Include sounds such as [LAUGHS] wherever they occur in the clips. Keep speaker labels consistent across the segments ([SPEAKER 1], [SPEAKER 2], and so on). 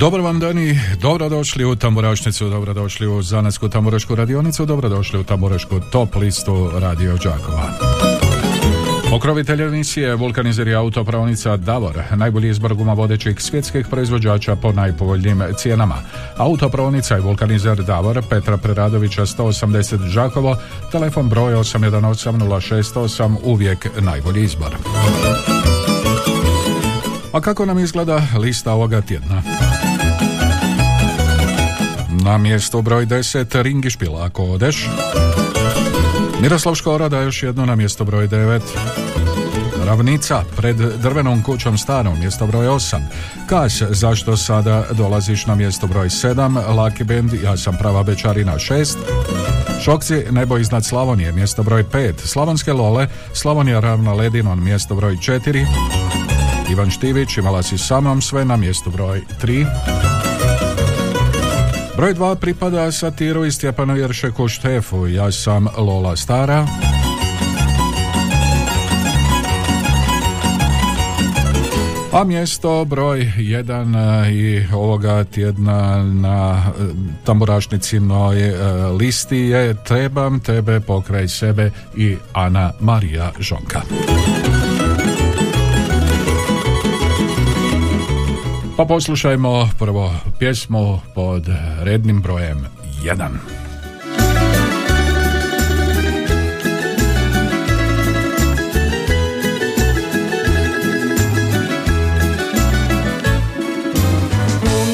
[SPEAKER 1] Dobar vam dani, dobrodošli u Tamburašnicu, dobrodošli u Zanasku Tamburašku radionicu, dobrodošli u Tamburašku top listu Radio Đakova. Pokrovitelj emisije vulkanizer je autopravnica Davor, najbolji izbor guma vodećih svjetskih proizvođača po najpovoljnijim cijenama. Autopravnica je vulkanizer Davor Petra Preradovića 180 Žakovo, telefon broj 818068, uvijek najbolji izbor. A kako nam izgleda lista ovoga tjedna? Na mjesto broj 10 Ringišpila ako odeš. Miroslav Škora još jedno na mjesto broj 9. Ravnica pred drvenom kućom starom, mjesto broj 8. Kas, zašto sada dolaziš na mjesto broj 7. Lucky Band, ja sam prava bečarina 6. Šokci, nebo iznad Slavonije, mjesto broj 5. Slavonske lole, Slavonija ravna ledinon, mjesto broj 4. Ivan Štivić, imala si sa mnom sve na mjestu broj 3. Broj 2 pripada satiru i Stjepanu Jeršeku Štefu, ja sam Lola Stara. A mjesto broj 1 i ovoga tjedna na e, tamburašnicinoj e, listi je Trebam tebe pokraj sebe i Ana Marija Žonka. Pa poslušajmo prvo pjesmu pod rednim brojem 1.
[SPEAKER 2] U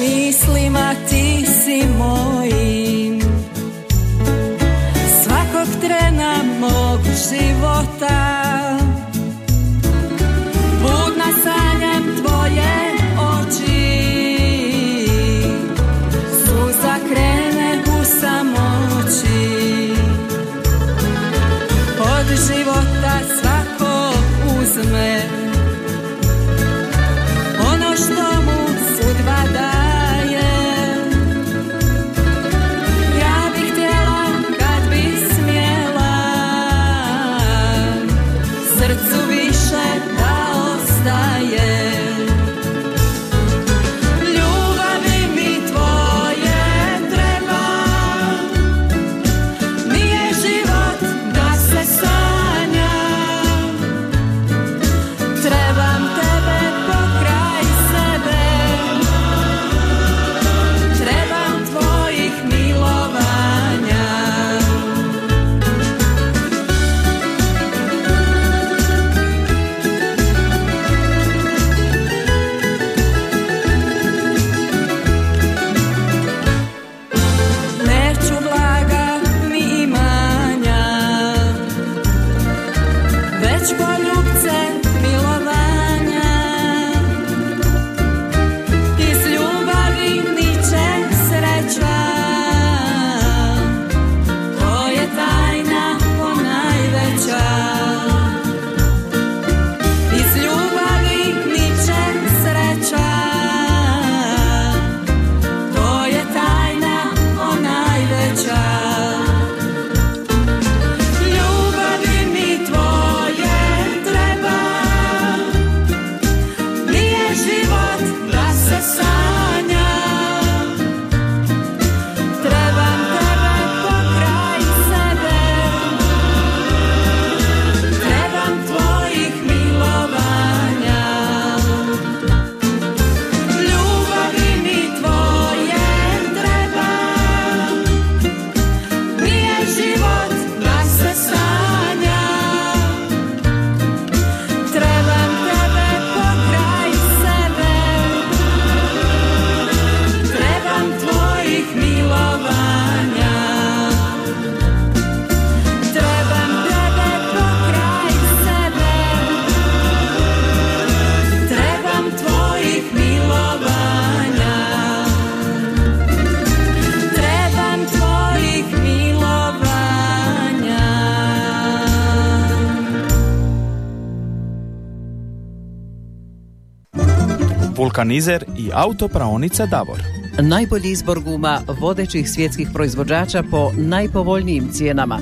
[SPEAKER 3] Vulkanizer i autopraonica Davor.
[SPEAKER 4] Najbolji izbor guma vodećih svjetskih proizvođača po najpovoljnijim cijenama.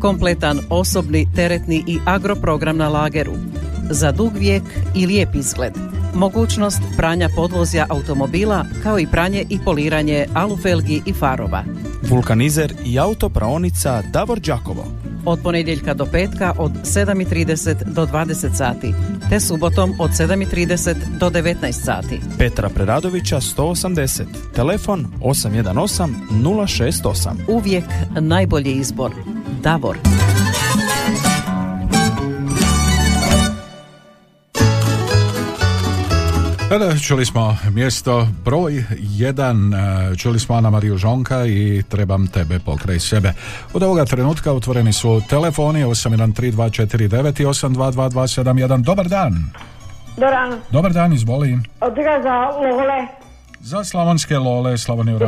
[SPEAKER 4] Kompletan osobni, teretni i agroprogram na lageru. Za dug vijek i lijep izgled. Mogućnost pranja podvozja automobila kao i pranje i poliranje alufelgi i farova.
[SPEAKER 3] Vulkanizer i autopraonica Davor Đakovo.
[SPEAKER 4] Od ponedjeljka do petka od 7.30 do 20 sati, te subotom od 7.30 do 19 sati.
[SPEAKER 3] Petra Preradovića 180. Telefon 818 068.
[SPEAKER 4] Uvijek najbolji izbor. Davor.
[SPEAKER 1] Kada čuli smo mjesto broj jedan, e, čuli smo Ana Mariju Žonka i trebam tebe pokraj sebe. Od ovoga trenutka otvoreni su telefoni 813249 i 822271. Dobar dan.
[SPEAKER 5] Doran,
[SPEAKER 1] Dobar dan, izvoli.
[SPEAKER 5] od toga za Lole,
[SPEAKER 1] Za slavonske lole, Slavoniju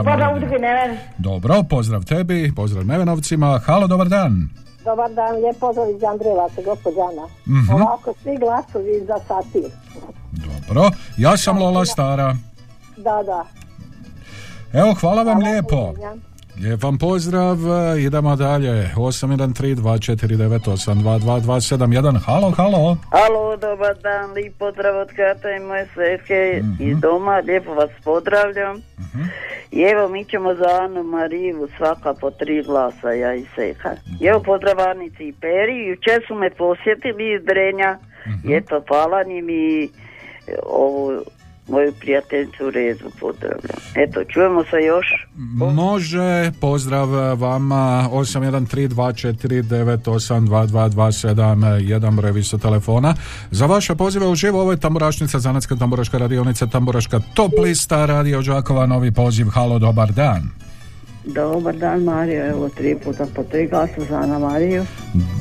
[SPEAKER 5] Neven.
[SPEAKER 1] Dobro, pozdrav tebi, pozdrav Nevenovcima. Halo, dobar dan.
[SPEAKER 5] Dobar dan, lijep pozdrav iz Andrejevaca, gospođana.
[SPEAKER 1] Mhm.
[SPEAKER 5] Ovako, svi glasovi za satir.
[SPEAKER 1] Dobro, ja sam Lola Stara.
[SPEAKER 5] Da, da.
[SPEAKER 1] Evo, hvala vam lijepo.
[SPEAKER 5] Hvala,
[SPEAKER 1] Lijep vam pozdrav, e, idemo dalje. 813249822271. Halo, halo.
[SPEAKER 6] Alo, dobar dan, lijep pozdrav od Kata i moje svetke iz doma, lijepo vas pozdravljam. I evo, mi ćemo za Anu Mariju svaka po tri glasa, ja i Seha. I evo, pozdrav Anici i Peri, jučer su me posjetili iz Drenja, i eto, hvala njim i e, ovu moju prijateljicu Rezu pozdravljam. Eto, čujemo se još.
[SPEAKER 1] Može, pozdrav vama 813249822227 jedan broj viso telefona. Za vaše pozive uživo ovo je Tamburašnica, Zanatska tamburaška radionica, Tamburaška top lista Radio Đakova, novi poziv, halo, dobar dan.
[SPEAKER 6] Dobar dan, Mario, evo, tri puta po tri glasa za Ana Mariju.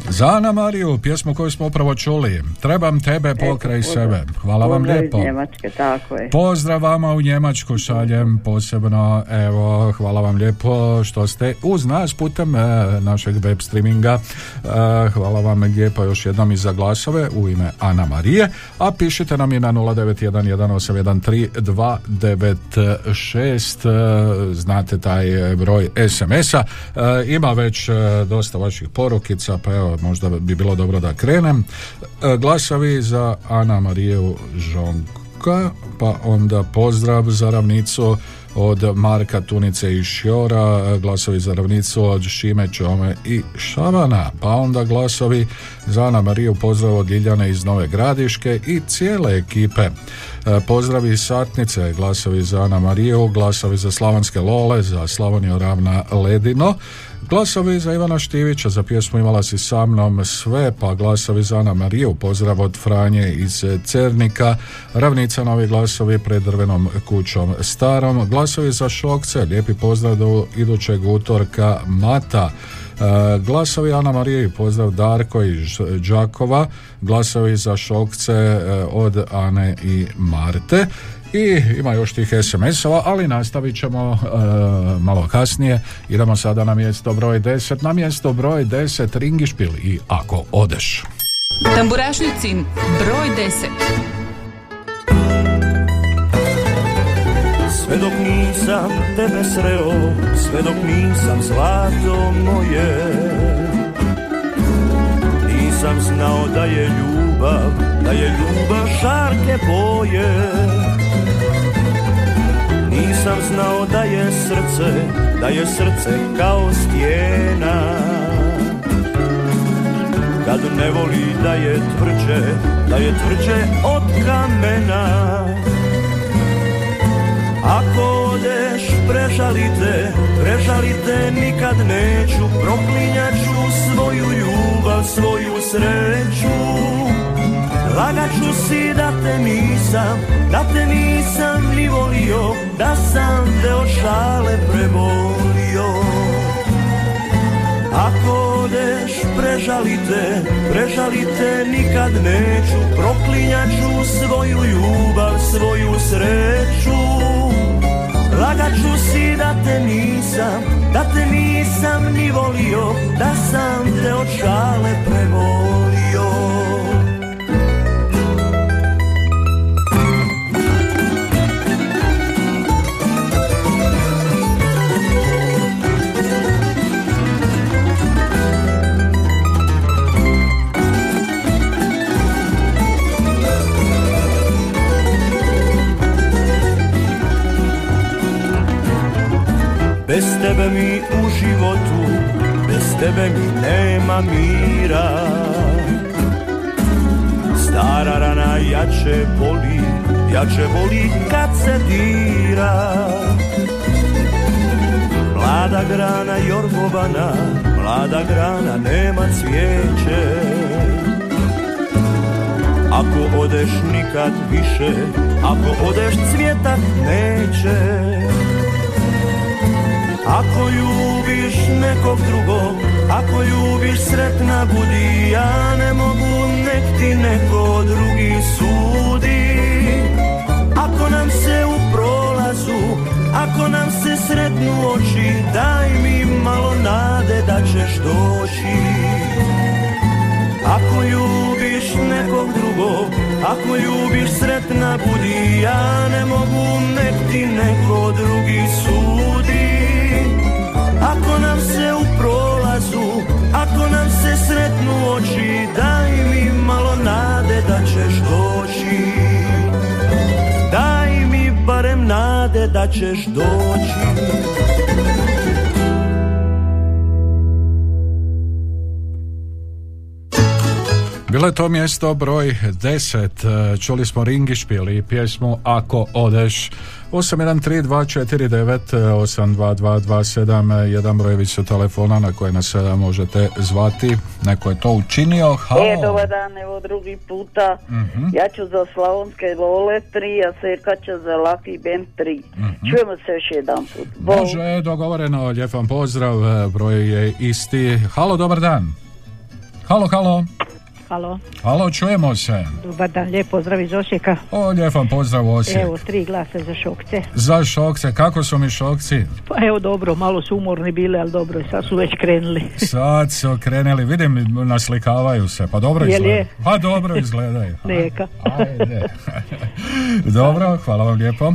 [SPEAKER 1] Za Ana Mariju, pjesmu koju smo upravo čuli, trebam tebe pokraj
[SPEAKER 6] pozdrav.
[SPEAKER 1] sebe. Hvala vam lijepo.
[SPEAKER 6] Njemačke, tako je.
[SPEAKER 1] Pozdrav vama u Njemačku šaljem posebno, evo, hvala vam lijepo što ste uz nas putem e, našeg web streaminga. E, hvala vam lijepo još jednom i za glasove u ime Ana Marije, a pišite nam i na 0911813296, e, znate taj e, broj SMS-a. E, ima već e, dosta vaših porukica, pa evo, možda bi bilo dobro da krenem. E, glasovi za Ana Mariju Žonka, pa onda pozdrav za ravnicu od Marka Tunice i Šjora, glasovi za ravnicu od Šime Čome i Šavana, pa onda glasovi za Ana Mariju, pozdrav od Ljiljane iz Nove Gradiške i cijele ekipe. E, Pozdravi Satnice, glasovi za Ana Mariju, glasovi za Slavonske Lole, za Slavoniju Ravna Ledino, Glasovi za Ivana Štivića za pjesmu Imala si sa mnom sve, pa glasovi za Ana Mariju, pozdrav od Franje iz Cernika, Ravnica novi glasovi pred drvenom kućom starom, glasovi za Šokce, lijepi pozdrav do idućeg utorka Mata, E, glasovi Ana Marije, pozdrav Darko iz Đakova, glasovi za Šokce e, od Ane i Marte. I ima još tih SMS-ova, ali nastavit ćemo e, malo kasnije. Idemo sada na mjesto broj 10. Na mjesto broj 10 Ringišpil i Ako odeš.
[SPEAKER 7] Tamburašnicin broj 10
[SPEAKER 8] Sve dok nisam tebe sreo, sve dok nisam zlato moje Nisam znao da je ljubav, da je ljubav žarke boje Nisam znao da je srce, da je srce kao stijena Kad ne voli da je tvrđe, da je tvrđe od kamena ako odeš, prežalite, prežalite, nikad neću, proklinjat ću svoju ljubav, svoju sreću. Lagat ću si da te nisam, da te nisam ni volio, da sam te od šale prebolio. Ako odeš, prežalite, prežalite, nikad neću, proklinjat ću svoju ljubav, svoju sreću. Lagat ću si da te nisam, da te nisam ni volio, da sam te od šale prevolio. Bez tebe mi u životu Bez tebe mi nema mira. Stara rana jače boli Jače boli kad se dira. Mlada grana jorgovana Mlada grana nema cvijeće. Ako odeš nikad više Ako odeš cvjetak neće Ako ljubiš nekog drugog Ako ljubiš sretna budi Ja ne mogu nek ti neko drugi sudi. Ako nam se u prolazu Ako nam se sretnu oči Daj mi malo nade da ćeš doći. Ako ljubiš nekog drugog Ako ljubiš sretna budi Ja ne mogu nek ti neko drugi sudi Ako nam se u prolazu Ako nam se sretnu oči Daj mi malo nade da ćeš doći. Daj mi barem nade da ćeš doći
[SPEAKER 1] Bilo je to mjesto broj 10. Čuli smo Ringišpil i pjesmu Ako odeš. 813249822227 jedan brojevi su telefona na koje nas sada možete zvati. Neko je to učinio. Halo.
[SPEAKER 6] E, dobar dan, evo drugi puta.
[SPEAKER 1] Mhm.
[SPEAKER 6] Ja ću za Slavonske Lole 3, a Seka će za Lucky Band 3. Čujemo se još jedan put. Bog.
[SPEAKER 1] Može, dogovoreno, lijep vam pozdrav, broj je isti. Halo, dobar dan. Halo, halo.
[SPEAKER 9] Halo,
[SPEAKER 1] Halo, čujemo se.
[SPEAKER 9] dobar dan, lijep pozdrav iz Osijeka.
[SPEAKER 1] O, lijep vam pozdrav Osijek.
[SPEAKER 9] Evo, tri glasa za šokce.
[SPEAKER 1] Za šokce, kako su mi šokci?
[SPEAKER 9] Pa evo dobro, malo su umorni bili, ali dobro, sad su već krenuli.
[SPEAKER 1] Sad su krenuli, vidim, naslikavaju se, pa dobro
[SPEAKER 9] Jel
[SPEAKER 1] izgledaju.
[SPEAKER 9] je?
[SPEAKER 1] Pa dobro [LAUGHS] izgledaju.
[SPEAKER 9] Neka.
[SPEAKER 1] Ajde. [LAUGHS] Dobro, hvala vam lijepo. E,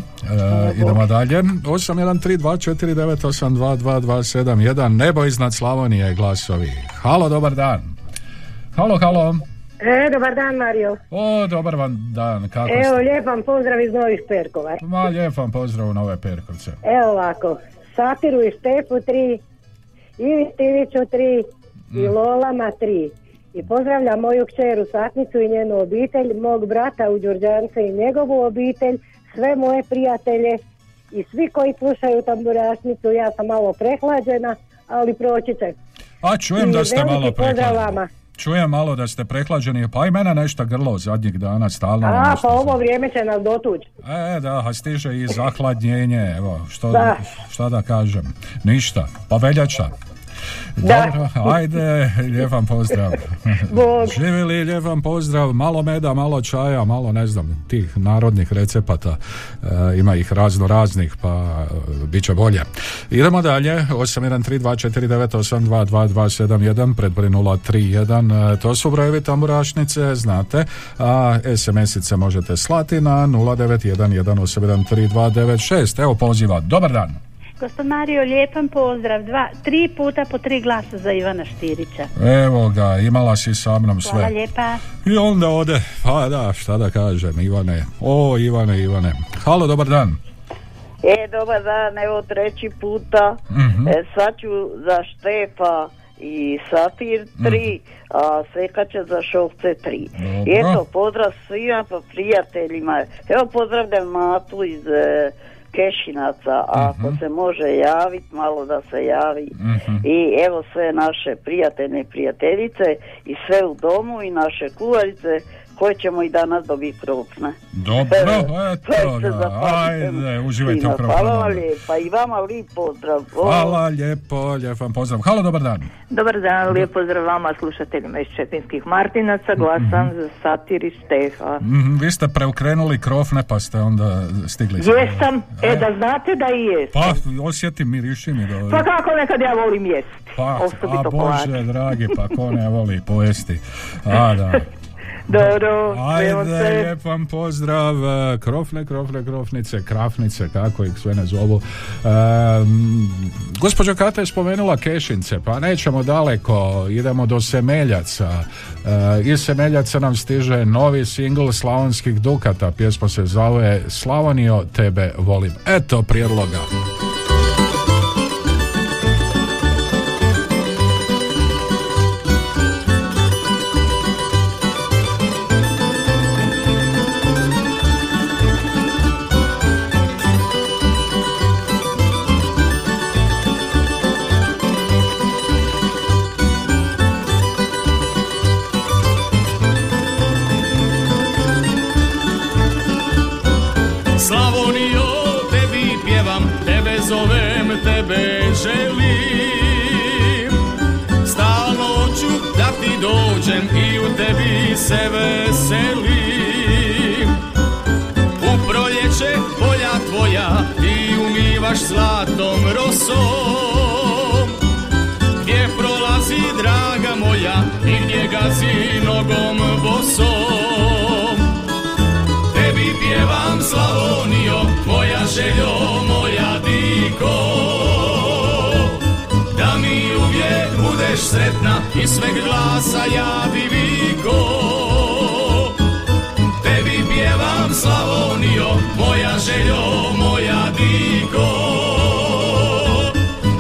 [SPEAKER 1] idemo dalje. 813249822271 Nebo iznad Slavonije glasovi. Halo, dobar dan. Halo, halo.
[SPEAKER 10] E, dobar dan Mario.
[SPEAKER 1] O, dobar vam dan, kako
[SPEAKER 10] Evo,
[SPEAKER 1] ste?
[SPEAKER 10] lijep vam pozdrav iz Novih Perkova.
[SPEAKER 1] Ma, lijep vam pozdrav u Nove Perkovce.
[SPEAKER 10] Evo ovako, Satiru i Štefu 3, Ivi Stiviću 3 i
[SPEAKER 1] Mm.
[SPEAKER 10] Lolama 3. I pozdravljam moju kćeru Satnicu i njenu obitelj, mog brata u Đurđance i njegovu obitelj, sve moje prijatelje i svi koji slušaju tamburašnicu. Ja sam malo prehlađena, ali proći će.
[SPEAKER 1] A čujem
[SPEAKER 10] I
[SPEAKER 1] da ste malo
[SPEAKER 10] vama.
[SPEAKER 1] Čujem malo da ste prehlađeni, pa i mene nešto grlo zadnjih dana stalno.
[SPEAKER 10] A,
[SPEAKER 1] nešto
[SPEAKER 10] pa ovo vrijeme će nas dotući.
[SPEAKER 1] E, da, a stiže i zahladnjenje, evo, što
[SPEAKER 10] Da.
[SPEAKER 1] šta da kažem, ništa, pa veljača.
[SPEAKER 10] Da.
[SPEAKER 1] Dobro, ajde, lijep vam pozdrav.
[SPEAKER 10] Bog.
[SPEAKER 1] Živjeli, lijep vam pozdrav, malo meda, malo čaja, malo ne znam, tih narodnih recepata, e, ima ih razno raznih, pa e, bit će bolje. Idemo dalje, 813249822271, predbroj 031, e, to su brojevi tamburašnice, znate, a SMS-ice možete slati na 0911813296. Evo poziva, dobar dan.
[SPEAKER 11] Gospod Mario, lijepan pozdrav. Dva, tri puta po tri glasa za Ivana Štirića.
[SPEAKER 1] Evo ga, imala si sa mnom sve.
[SPEAKER 11] Hvala lijepa.
[SPEAKER 1] I onda ode, pa da, šta da kažem, Ivane, o Ivane, Ivane. Halo, dobar dan.
[SPEAKER 6] E, dobar dan, evo treći puta.
[SPEAKER 1] Mhm.
[SPEAKER 6] E, sad ću za Štefa i Safir 3, a Seka će za Šovce 3.
[SPEAKER 1] Dobro.
[SPEAKER 6] Eto, pozdrav svima pa prijateljima. Evo pozdravljam Matu iz e, Kešinaca, ako se može javiti, malo da se javi. I evo sve naše prijatelje i prijateljice i sve u domu i naše kuvarice koje ćemo i danas dobiti krupne.
[SPEAKER 1] Dobro, eto, da, ajde, uživajte u
[SPEAKER 6] Hvala vam
[SPEAKER 1] krokodilu.
[SPEAKER 6] lijepa i vama lijep pozdrav. O,
[SPEAKER 1] Hvala, lijepo, lijep vam pozdrav. Halo, dobar dan.
[SPEAKER 12] Dobar dan, lijep pozdrav vama slušateljima iz Četinskih Martinaca, glasam za satir i Štefa.
[SPEAKER 1] Mhm, vi ste preokrenuli krofne pa ste onda stigli.
[SPEAKER 12] Jesam, e da znate da i jesam.
[SPEAKER 1] Pa, osjetim, miriši mi dobro.
[SPEAKER 12] Pa kako nekad ja volim jesti,
[SPEAKER 1] Pa,
[SPEAKER 12] osobito
[SPEAKER 1] a. Bože, dragi, pa ko ne voli [LAUGHS] pojesti. A, da.
[SPEAKER 12] Dobro, čujemo
[SPEAKER 1] Ajde, lijep vam pozdrav. Krofne, krofne, krofnice, krafnice, kako ih sve ne zovu. Um, gospođa Kata je spomenula Kešince, pa nećemo daleko, idemo do Semeljaca. E, iz Semeljaca nam stiže novi singl Slavonskih Dukata, pjesma se zove Slavonio, tebe volim. Eto prijedloga.
[SPEAKER 13] Se veselim. U proljeće polja tvoja ti umivaš zlatom rosom. Gdje prolazi draga moja i gdje gazi nogom bosom. Tebi pjevam Slavonio, moja željo, moja diko. Da mi uvijek budeš sretna i sveg glasa ja bi viko Slavonio, moja željo, moja diko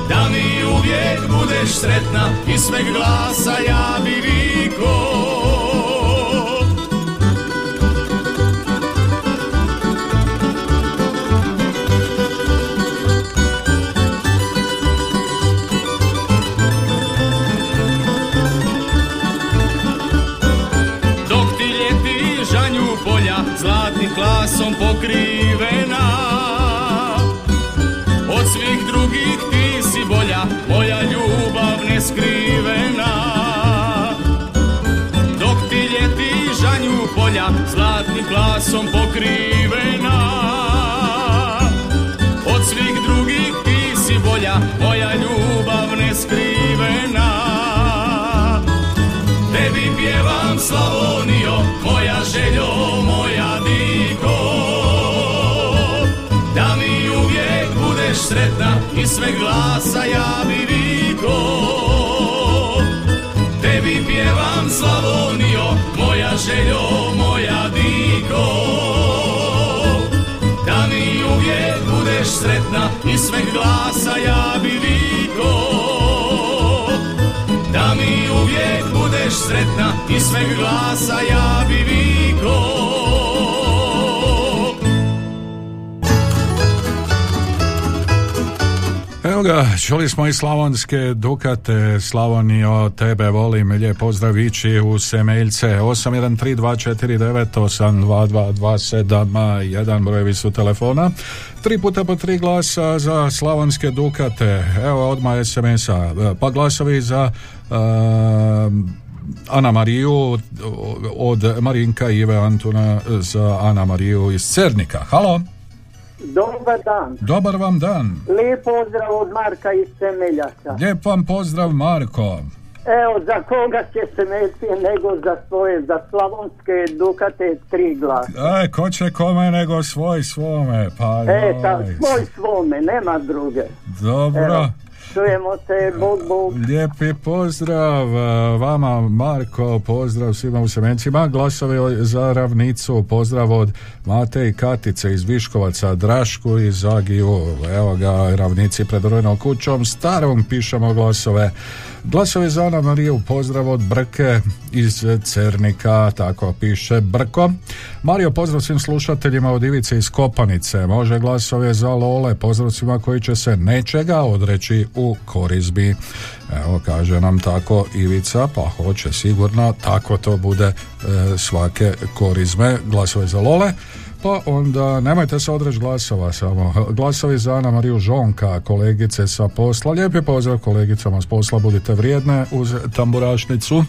[SPEAKER 13] Da mi uvijek budeš sretna i sveg glasa ja bi viko klasom pokrivena. Od svih drugih ti si bolja Moja ljubav neskrivena. Dok ti ljeti žanju polja Zlatnim klasom pokrivena i sve glasa ja bi viko. Tebi pjevam Slavonio, moja željo, moja diko. Da mi uvijek budeš sretna i sve glasa ja bi viko. Da mi uvijek budeš sretna i sveg glasa ja bi viko
[SPEAKER 1] Evo ga, čuli smo i slavonske dukate, Slavonio, tebe volim, lijep pozdrav ići u Semeljce, 813249822227, jedan brojevi su telefona, tri puta po tri glasa za slavonske dukate, evo odmah SMS-a, pa glasovi za uh, Ana Mariju od Marinka Ive Antuna za Ana Mariju iz Cernika. Halo?
[SPEAKER 14] Dobar dan.
[SPEAKER 1] Dobar vam dan.
[SPEAKER 14] Lijep pozdrav od Marka iz Semeljaca.
[SPEAKER 1] Lijep vam pozdrav Marko.
[SPEAKER 14] Evo, za koga će Semeljcije nego za svoje, za slavonske dukate tri glasa.
[SPEAKER 1] Aj, ko će kome nego svoj svome, pa
[SPEAKER 14] E, ta, svoj svome, nema druge.
[SPEAKER 1] Dobro.
[SPEAKER 14] Evo, čujemo se, Bog, Bog.
[SPEAKER 1] Lijepi pozdrav eh, vama Marko, pozdrav svima u Semencima, glasovi za ravnicu, pozdrav od Mate i Katice iz Viškovaca, Drašku i Zagiju, evo ga ravnici pred rojnom kućom, starom pišemo glasove. Glasovi za Ana Mariju, pozdrav od Brke iz Cernika, tako piše Brko. Mario, pozdrav svim slušateljima od Ivice iz Kopanice, može glasove za Lole, pozdrav svima koji će se nečega odreći u korizbi. Evo, kaže nam tako Ivica, pa hoće sigurno, tako to bude e, svake korizme, glasove za Lole. Pa onda nemojte se odreći glasova samo. Glasovi za Ana Mariju Žonka, kolegice sa posla. Lijepi pozdrav kolegicama s posla, budite vrijedne uz tamburašnicu.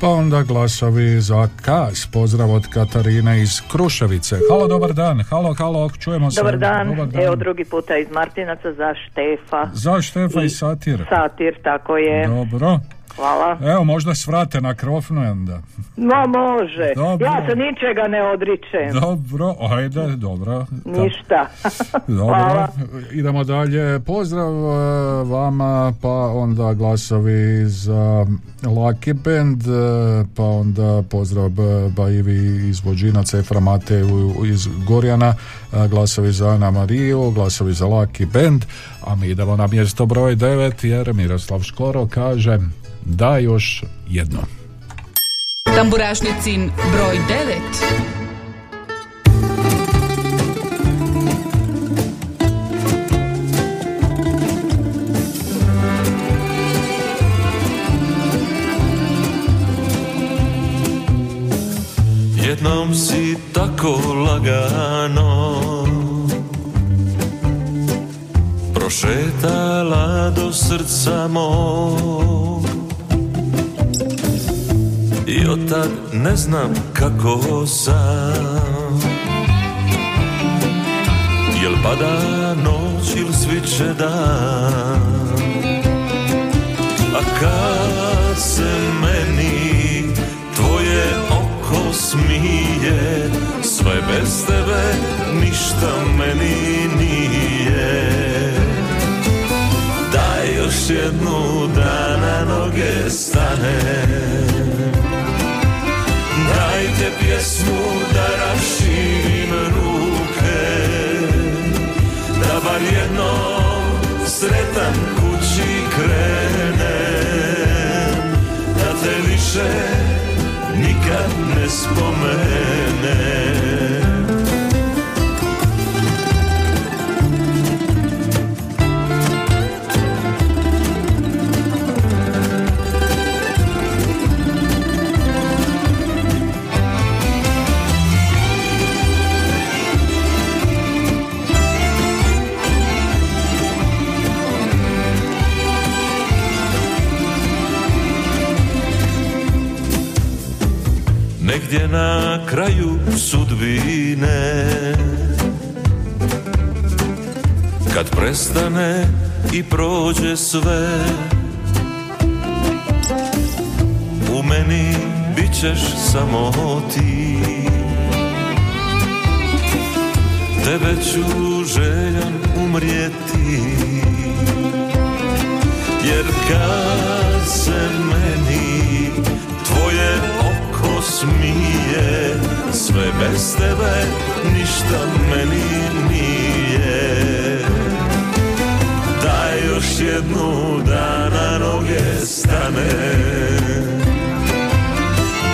[SPEAKER 1] Pa onda glasovi za Kas, pozdrav od Katarine iz Kruševice. Halo, dobar dan. Halo, halo, čujemo se.
[SPEAKER 12] Dobar dan. evo drugi puta iz Martinaca za Štefa.
[SPEAKER 1] Za Štefa i Satir.
[SPEAKER 12] Satir, tako je.
[SPEAKER 1] Dobro.
[SPEAKER 12] Hvala.
[SPEAKER 1] Evo, možda svrate na krofnu onda.
[SPEAKER 12] No, može.
[SPEAKER 1] Dobro.
[SPEAKER 12] Ja se ničega ne odričem.
[SPEAKER 1] Dobro, ajde, dobro.
[SPEAKER 12] Ništa. [LAUGHS]
[SPEAKER 1] Dobro,
[SPEAKER 12] Hvala.
[SPEAKER 1] idemo dalje. Pozdrav e, vama, pa onda glasovi za Lucky Band, e, pa onda pozdrav Bajivi iz Vođinaca, Efra Mateju iz Gorjana, glasovi za Ana Mariju, glasovi za Lucky Band, a mi idemo na mjesto broj 9 jer Miroslav Škoro kaže da još jedno.
[SPEAKER 2] Tamburašnicin broj 9.
[SPEAKER 15] Jednom si tako lagano
[SPEAKER 16] prošetala do srca mog I od tad ne znam kako sam. Jel pada noć ili sviće dan? A kad se meni tvoje oko smije Sve bez tebe ništa meni nije. Daj još jednu da na noge stane Dajte pjesmu da raširim ruke Da bar jednom sretan kući krenem Da te više nikad ne spomenem Negdje na kraju sudbine. Kad prestane i prođe sve U meni bit ćeš samo ti. Tebe ću željan umrijeti Jer kad se meni smije Sve bez tebe ništa meni nije. Daj još jednu da na noge stane.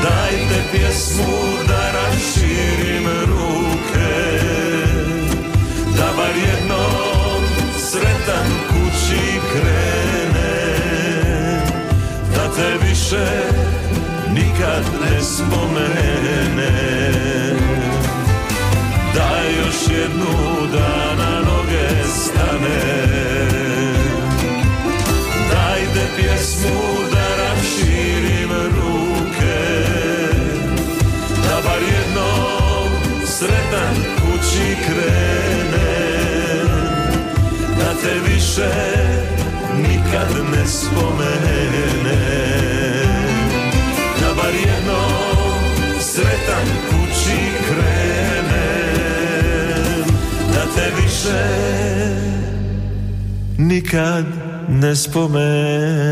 [SPEAKER 16] Dajte pjesmu da raširim ruke Da bar jednom sretan kući krene Da te više nikad ne spomene. Daj još jednu da na noge stane. Dajte pjesmu da raširim ruke. Da bar jednom sretan kući krene. Da te više nikad ne spomene Da bar jednom sretan kući krene Da te više nikad ne spomene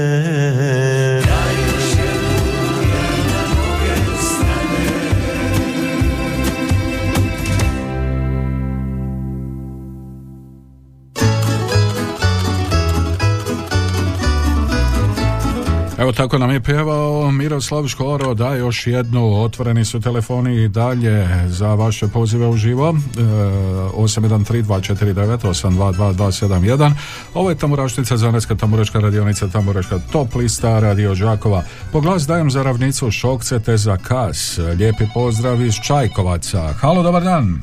[SPEAKER 1] tako nam je pjevao Miroslav Škoro, da još jednu, otvoreni su telefoni i dalje za vaše pozive u živo, e, 813249822271. Ovo je Tamuraštica, Zanetska Tamuraška radionica, Tamuraška top lista, Radio Đakova. Po glas dajem za ravnicu Šokce te za Kas. Lijepi pozdrav iz Čajkovaca. Halo, dobar dan.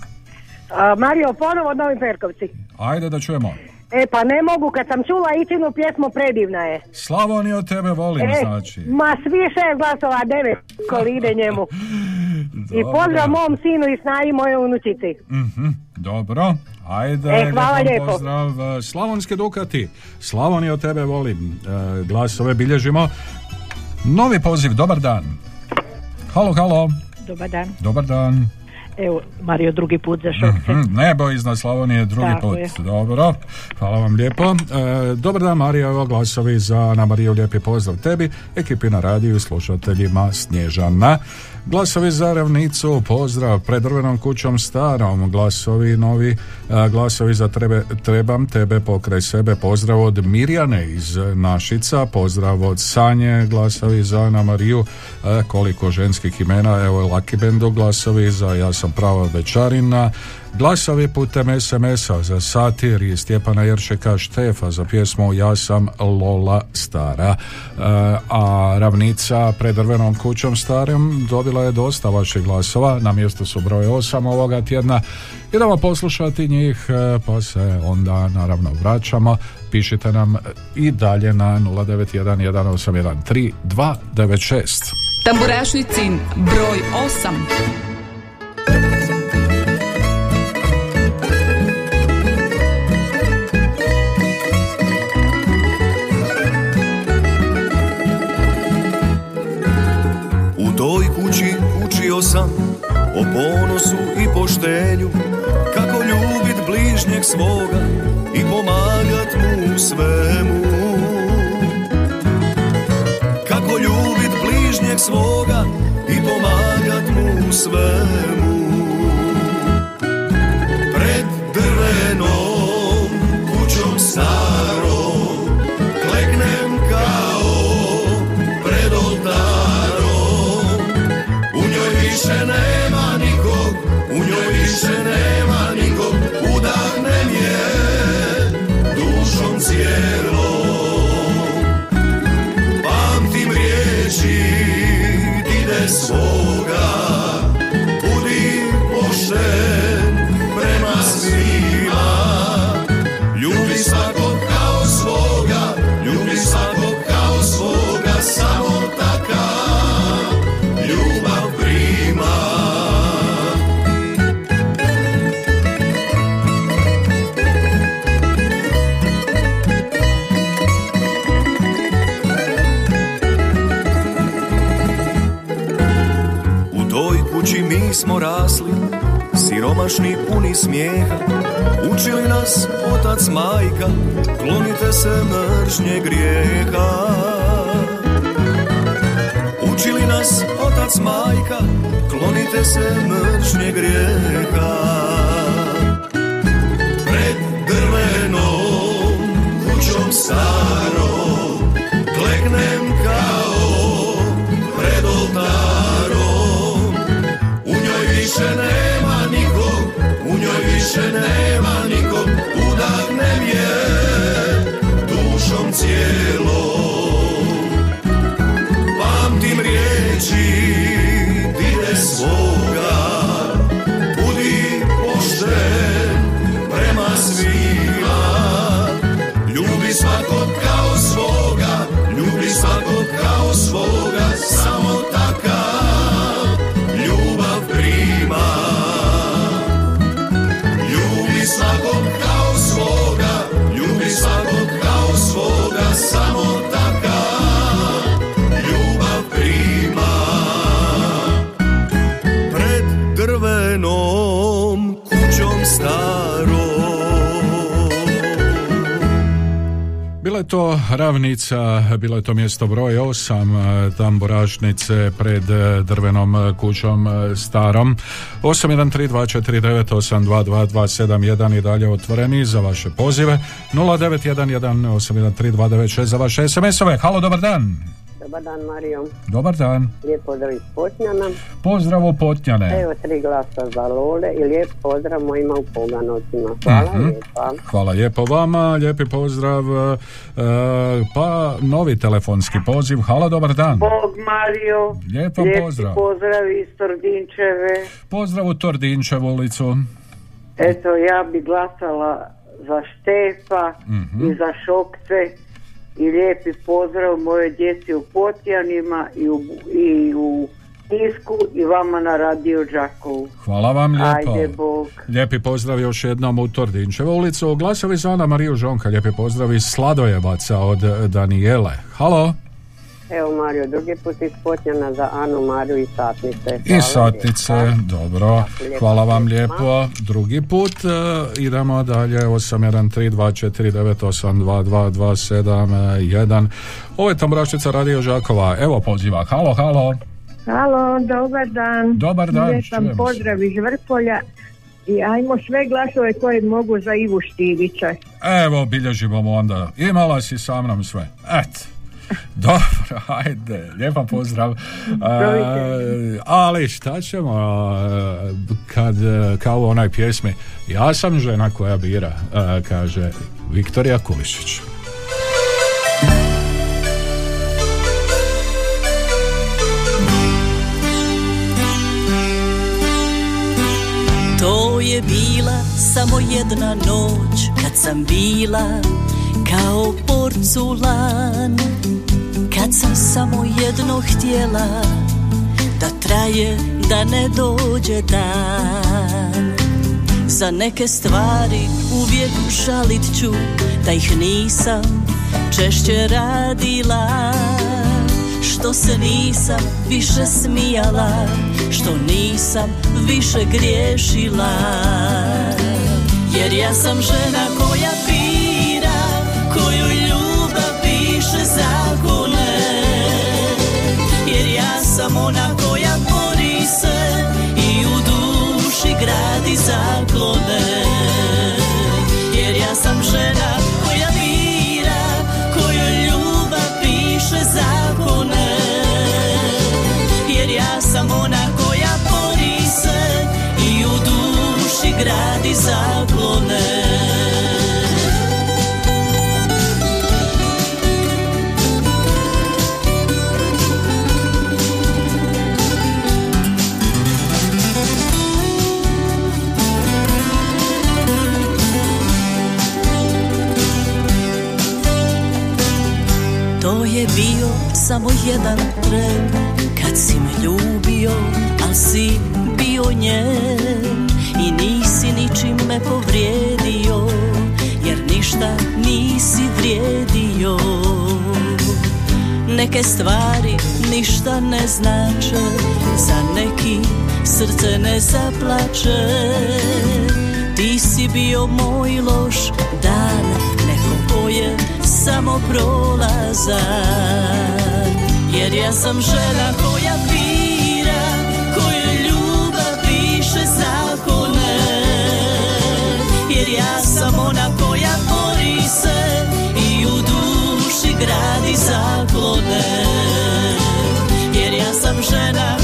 [SPEAKER 10] A, Mario, ponovo Novi Perkovci.
[SPEAKER 1] Ajde da čujemo.
[SPEAKER 10] E, pa ne mogu, kad sam čula Ičinu pjesmu, predivna je.
[SPEAKER 1] Slavonio tebe volim,
[SPEAKER 10] E,
[SPEAKER 1] znači.
[SPEAKER 10] ma svi šest glasova, devet kolide njemu. [LAUGHS] I
[SPEAKER 1] Dobro.
[SPEAKER 10] pozdrav mom sinu i snaji moje unučici.
[SPEAKER 1] Mhm, dobro, ajde,
[SPEAKER 10] E, hvala lijepo.
[SPEAKER 1] pozdrav. E, Slavonske Dukati, Slavonio tebe volim, E, glasove bilježimo. Novi poziv, dobar dan. Halo, halo,
[SPEAKER 9] Dobar dan.
[SPEAKER 1] dobar dan.
[SPEAKER 9] Evo, Mario, drugi put za šokce.
[SPEAKER 1] Mhm, nebo iznad Slavonije drugi
[SPEAKER 9] Tako
[SPEAKER 1] put.
[SPEAKER 9] je.
[SPEAKER 1] Dobro, hvala vam lijepo. E, dobar dan Marija, evo glasovi za Ana Mariju, lijepi pozdrav tebi, ekipi na radiju slušateljima Snježana. Glasovi za ravnicu, pozdrav pred drvenom kućom starom, glasovi novi, glasovi za trebe, trebam tebe pokraj sebe, pozdrav od Mirjane iz Našica, pozdrav od Sanje, glasovi za Ana Mariju, koliko ženskih imena, evo Lucky Bendo, glasovi za Ja sam prava večarina, Glasovi putem SMS-a za Satir i Stjepana Jeršeka Štefa za pjesmu Ja sam Lola Stara. E, a ravnica pred drvenom kućom starim dobila je dosta vaših glasova, na mjestu su broj 8 ovoga tjedna. Idemo poslušati njih, e, pa se onda naravno vraćamo. Pišite nam i dalje na 091 181
[SPEAKER 7] Tamburašnicin broj 8.
[SPEAKER 17] učio sam o ponosu i poštenju Kako ljubit bližnjeg svoga i pomagat mu u svemu. Kako ljubit bližnjeg svoga i pomagat mu u svemu. Pred drvenom kućom starom više nema nikog, u njoj više nema nikog Udahnem je dušom cijelom. Pamtim riječi dide svoga smo rasli, siromašni puni smijeha. Učili nas otac majka, klonite se mržnje grijeha. Učili nas otac majka, klonite se mržnje grijeha. Pred drvenom kućom starom, kleknem kao više nema nikog, u njoj više nema nikog Udahnem je dušom cijelom. Pamtim riječi dide svoga
[SPEAKER 1] to ravnica, bilo je to mjesto broj 8 tamburašnice pred e, drvenom e, kućom e, starom 813249822271 i dalje otvoreni za vaše pozive 0911813296 za vaše SMS-ove. Halo, dobar dan.
[SPEAKER 18] Dobar dan, Mario.
[SPEAKER 1] Dobar dan.
[SPEAKER 18] Lijep pozdrav iz Potnjana.
[SPEAKER 1] Pozdrav u Potnjane.
[SPEAKER 18] Evo tri glasa za Lole i lijep pozdrav mojima u Poganovcima. Hvala
[SPEAKER 1] Mhm.
[SPEAKER 18] lijepa.
[SPEAKER 1] Hvala lijepo vama, lijepi pozdrav. E, pa novi telefonski poziv. Halo, dobar dan.
[SPEAKER 19] Bog Mario.
[SPEAKER 1] Lijepo
[SPEAKER 19] Lijepi
[SPEAKER 1] pozdrav.
[SPEAKER 19] pozdrav iz Tordinčeve.
[SPEAKER 1] Pozdrav u Tordinčevu ulicu.
[SPEAKER 19] Eto, ja bi glasala za Štefa
[SPEAKER 1] Mhm.
[SPEAKER 19] i za Šokce i lijepi pozdrav moje djeci u Potjanima i u, i u Tisku i vama na radio Đakovu.
[SPEAKER 1] Hvala vam lijepo.
[SPEAKER 19] Ajde, Bog.
[SPEAKER 1] Lijepi pozdrav još jednom u Tordinčevu ulicu. Glasovi za Ana Mariju Žonka. Lijepi pozdrav iz Sladojevaca od Danijele. Halo.
[SPEAKER 18] Evo Mario, drugi put iz Potnjana za Anu, Mariju i Satnice.
[SPEAKER 1] I satnice, dobro.
[SPEAKER 18] Lijepo,
[SPEAKER 1] Hvala vam
[SPEAKER 18] lijepo.
[SPEAKER 1] Drugi put e, idemo dalje 813249822271. Ovo je Tamburaštica Radio Žakova. Evo poziva. Halo, halo.
[SPEAKER 20] Halo, dobar dan.
[SPEAKER 1] Dobar dan, se.
[SPEAKER 20] pozdrav iz Vrpolja i ajmo sve glasove koje mogu za Ivu Štivića.
[SPEAKER 1] Evo, bilježimo onda. Imala si sa mnom sve. Et. [LAUGHS] Dobro, ajde, lijepan pozdrav. E, ali šta ćemo kad, kao u pjesmi Ja sam žena koja bira, kaže Viktorija Kulišić.
[SPEAKER 21] To je bila samo jedna noć kad sam bila kao porculan. Kad sam samo jedno htjela Da traje, da ne dođe dan. Za neke stvari uvijek žalit ću Da ih nisam češće radila. Što se nisam više smijala Što nisam više griješila. Jer ja sam žena koja bira ona koja bori se I u duši gradi zaklone. Jer ja sam žena koja bira Koju ljubav piše zakone. Jer ja sam ona koja bori se I u duši gradi zaklone je bio samo jedan tren. Kad si me ljubio, al si bio njen. I nisi ničim me povrijedio Jer ništa nisi vrijedio. Neke stvari ništa ne znače Za neki srce ne zaplače. Ti si bio moj loš dan samo prolazan Jer ja sam žena koja bira Koju ljubav piše zakone. Jer ja sam ona koja bori se I u duši gradi zaklone. Jer ja sam žena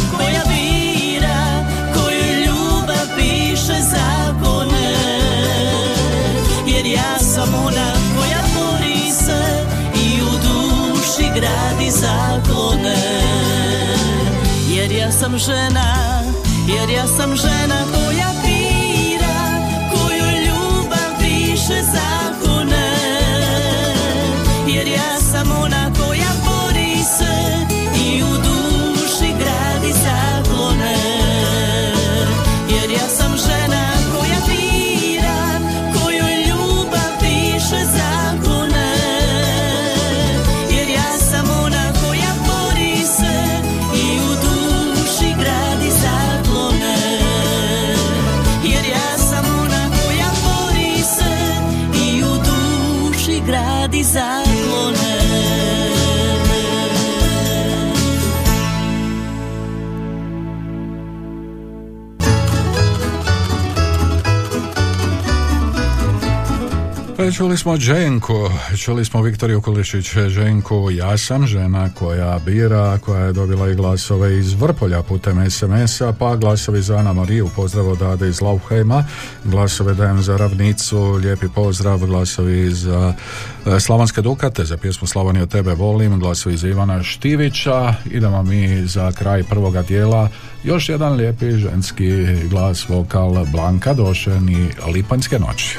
[SPEAKER 21] sam žena Jer ja sam žena koja bira Koju ljubav piše zakone. Jer ja sam ona
[SPEAKER 1] Čuli smo Dženku, čuli smo Viktoriju Kulišić. Ženku, ja sam žena koja bira, koja je dobila i glasove iz Vrpolja putem SMS-a, pa glasovi za Ana Mariju, pozdrav od Ade iz Laufheima, glasove dajem za Ravnicu, lijepi pozdrav, glasovi za e, Slavonske Dukate, za pjesmu Slavoniju tebe volim, glasovi za Ivana Štivića, idemo mi za kraj prvoga dijela, još jedan lijepi ženski glas, vokal Blanka Došen i Lipanjske noći.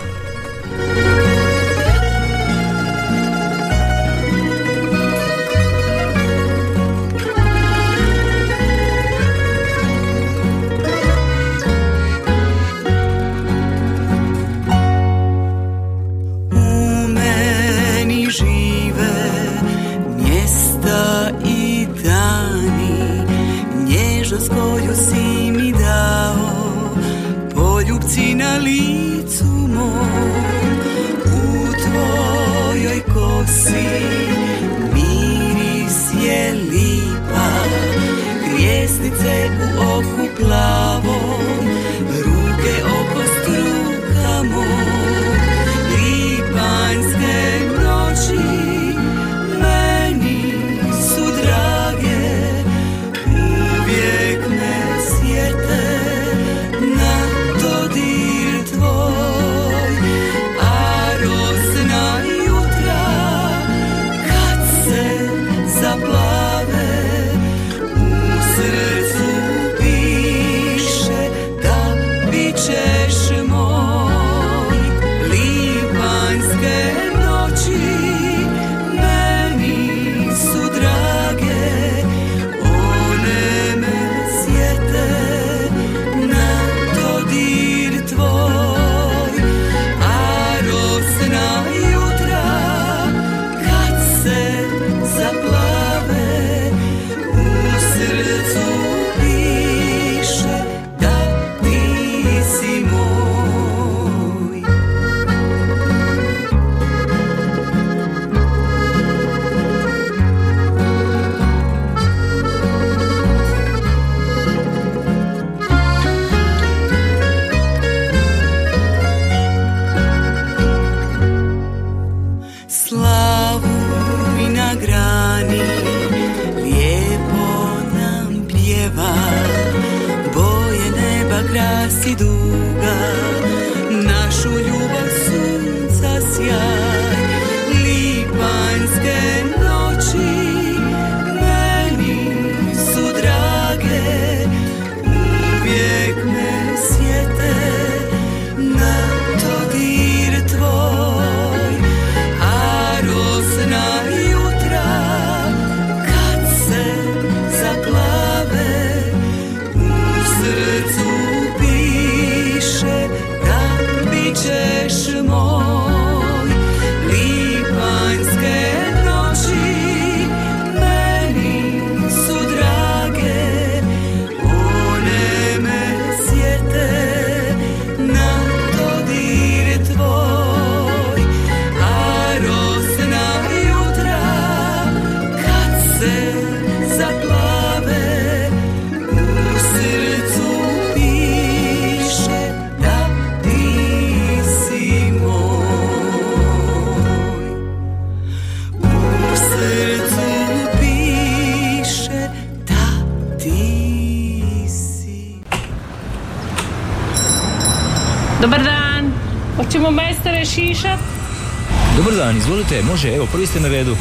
[SPEAKER 22] Izvolite, može, evo, prvi ste na redu.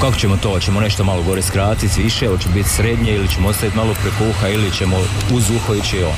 [SPEAKER 22] Kako ćemo to? Hoćemo nešto malo gore skratiti, više, hoće biti srednje ili ćemo ostaviti malo prekuha ili ćemo uz uho ići on.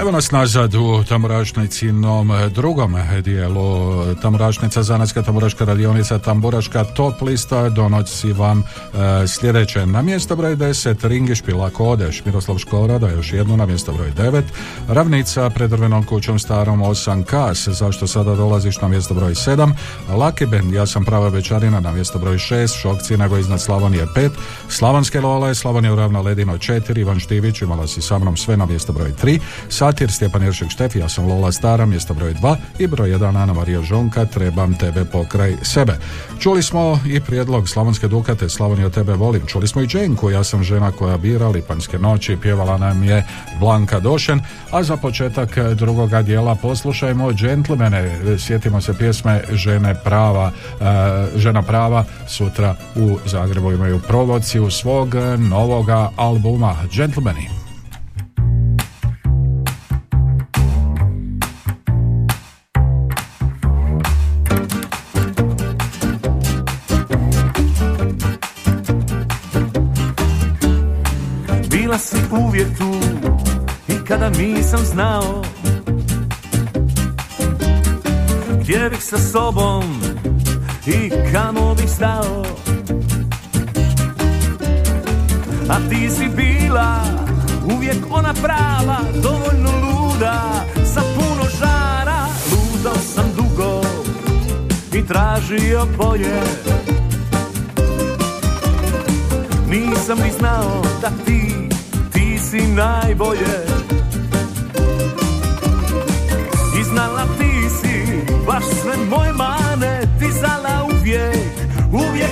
[SPEAKER 1] Evo nas nazad u Tamburašnicinom drugom dijelu. Tamburašnica, zanatska tamburaška radionica, tamburaška top lista donosi vam e, sljedeće. Na mjesto broj 10 Ringi Špila Kodeš, Miroslav Škorada, još jednu na mjesto broj 9. Ravnica pred drvenom kućom starom 8 Kas, zašto sada dolaziš na mjesto broj 7. Lucky Band, ja sam prava večarina na mjesto broj 6. Šokci nego iznad Slavonije 5. Slavonske Lole, Slavonija uravna Ledino 4. Ivan Štivić, imala si sa mnom sve na mjesto broj 3. Satir Stjepan Jeršek Štefi, ja sam Lola Stara, mjesto broj 2 i broj 1 Ana Marija Žonka, trebam tebe pokraj sebe. Čuli smo i prijedlog Slavonske Dukate, Slavoniju tebe volim. Čuli smo i Dženku, ja sam žena koja bira Lipanjske noći, pjevala nam je Blanka Došen, a za početak drugoga dijela poslušajmo džentlmene, sjetimo se pjesme Žene prava, e, Žena prava, sutra u Zagrebu imaju promociju svog novoga albuma Džentlmeni.
[SPEAKER 23] Uvijek tu i kada nisam znao Gdje bih sa sobom i kamo bih stao. A ti si bila uvijek ona prava, dovoljno luda Sa puno žara, ludao sam dugo i tražio bolje. Nisam ni znao da ti, ti si najbolje. I znala ti si baš sve moje mane Ti zala uvijek, uvijek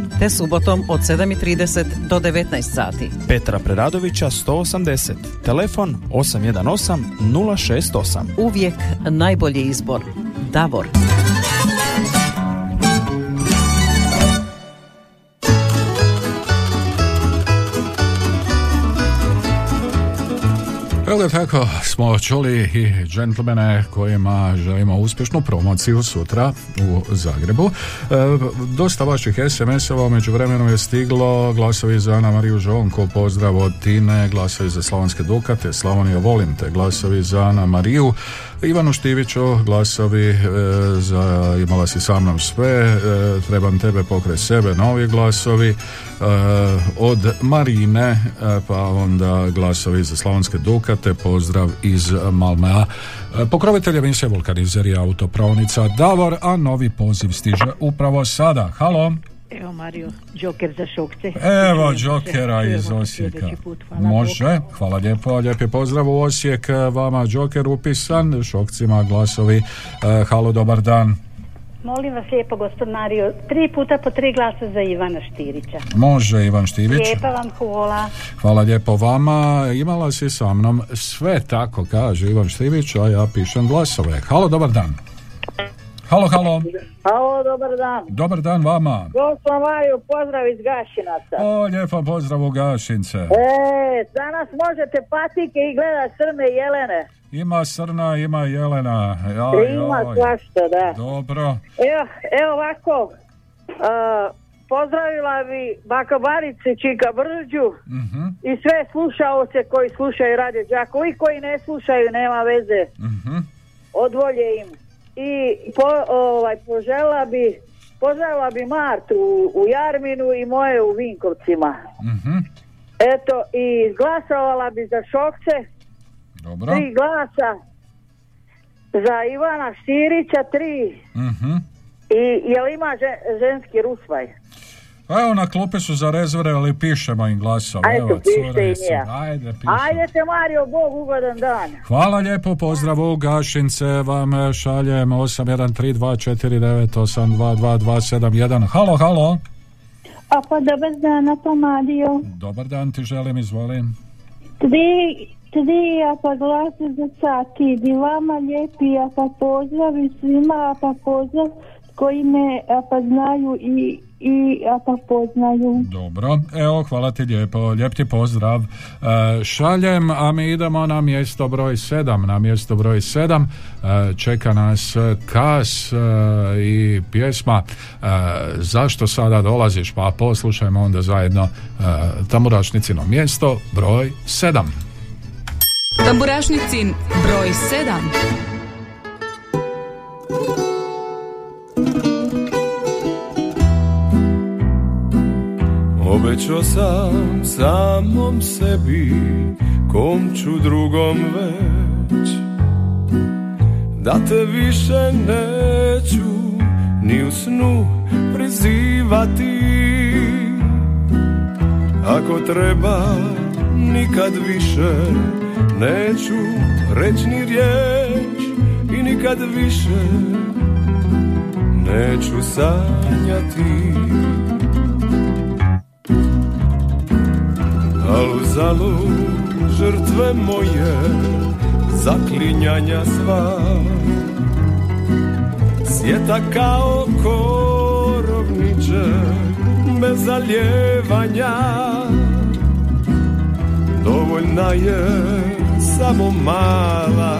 [SPEAKER 4] te subotom od 7.30 do 19 sati.
[SPEAKER 3] Petra Preradovića 180. Telefon 818 068.
[SPEAKER 4] Uvijek najbolji izbor. Davor.
[SPEAKER 1] Evo tako smo čuli i džentlmene kojima želimo uspješnu promociju sutra u Zagrebu. E, dosta vaših SMS-ova među vremenom je stiglo glasovi za Ana Mariju Žonko, pozdrav od Tine, glasovi za Slavonske Dukate, Slavonija volim te, glasovi za Ana Mariju, Ivanu Štiviću, glasovi e, za imala si sa mnom sve, e, trebam tebe pokre sebe, novi glasovi e, od Marine, pa onda glasovi za Slavonske Dukate, pozdrav iz Malmea. Pokrovitelj emisije Vulkanizer je autopravnica Davor, a novi poziv stiže upravo sada. Halo?
[SPEAKER 9] Evo Mario, Joker za šokce.
[SPEAKER 1] Evo Jokera iz Osijeka. Može, hvala lijepo, lijepi pozdrav u Osijek, vama Joker upisan, šokcima glasovi. E, halo, dobar dan.
[SPEAKER 24] Molim vas lijepo, gospod Mario, tri puta po tri glasa za Ivana Štirića.
[SPEAKER 1] Može, Ivan Štivić.
[SPEAKER 24] Lijepa vam hvala.
[SPEAKER 1] Hvala lijepo vama. Imala si sa mnom sve tako, kaže Ivan Štivić, a ja pišem glasove. Halo, dobar dan. Halo, halo.
[SPEAKER 25] Halo, dobar dan.
[SPEAKER 1] Dobar dan vama.
[SPEAKER 25] Gospod Mario, pozdrav iz Gašinaca.
[SPEAKER 1] O, lijepo pozdrav u Gašince.
[SPEAKER 25] E, danas možete patike i gledat crne jelene.
[SPEAKER 1] Ima srna, ima jelena. Ja,
[SPEAKER 25] Ima svašta, da.
[SPEAKER 1] Dobro.
[SPEAKER 25] Evo, evo ovako, a, pozdravila bi baka Barice Čika Brđu
[SPEAKER 1] Mhm,
[SPEAKER 25] i sve slušaoce koji slušaju Radio Đakovo i koji ne slušaju, nema veze.
[SPEAKER 1] mhm.
[SPEAKER 25] Odvolje im. I po, ovaj, požela bi, pozdravila bi Martu u, u Jarminu i moje u Vinkovcima.
[SPEAKER 1] Mhm.
[SPEAKER 25] Eto, i glasovala bi za Šokce,
[SPEAKER 1] Dobro.
[SPEAKER 25] tri glasa, za Ivana Štirića tri
[SPEAKER 1] Mhm.
[SPEAKER 25] i jel ima že- ženski rusvaj?
[SPEAKER 1] Pa Evo na klupe su zarezverali, pišemo im glasove.
[SPEAKER 25] Ajde,
[SPEAKER 1] Evo,
[SPEAKER 25] im
[SPEAKER 1] su.
[SPEAKER 25] ja.
[SPEAKER 1] Ajde, pišemo.
[SPEAKER 25] Ajde te Mario, Bog ugodan dan.
[SPEAKER 1] Hvala lijepo, pozdrav u Gašince, vam e, šaljem 813249822271. Halo, halo.
[SPEAKER 24] A pa dobar dan, a pa Mario.
[SPEAKER 1] Dobar dan ti želim, izvolim.
[SPEAKER 24] Tri, tri, a pa glasi za sati. Di vama lijepi, a pa pozdrav i svima, a pa pozdrav koji me a pa znaju i, i a pa poznaju.
[SPEAKER 1] Dobro, evo, hvala ti lijepo, lijep ti pozdrav. E, šaljem, a mi idemo na mjesto broj 7. Na mjesto broj 7 e, čeka nas kas e, i pjesma e, Zašto sada dolaziš? Pa poslušajmo onda zajedno e, Tamburašnicino mjesto broj 7.
[SPEAKER 2] Tamburašnicin broj 7.
[SPEAKER 15] Obećao sam samom sebi Kom ću drugom već Da te više neću Ni u snu prizivati Ako treba nikad više Neću reći ni riječ I nikad više. Neću sanjati. Al uzalu žrtve moje Zaklinjanja sva. Sjeta kao korovniče Bez zaljevanja Dovoljna je samo mala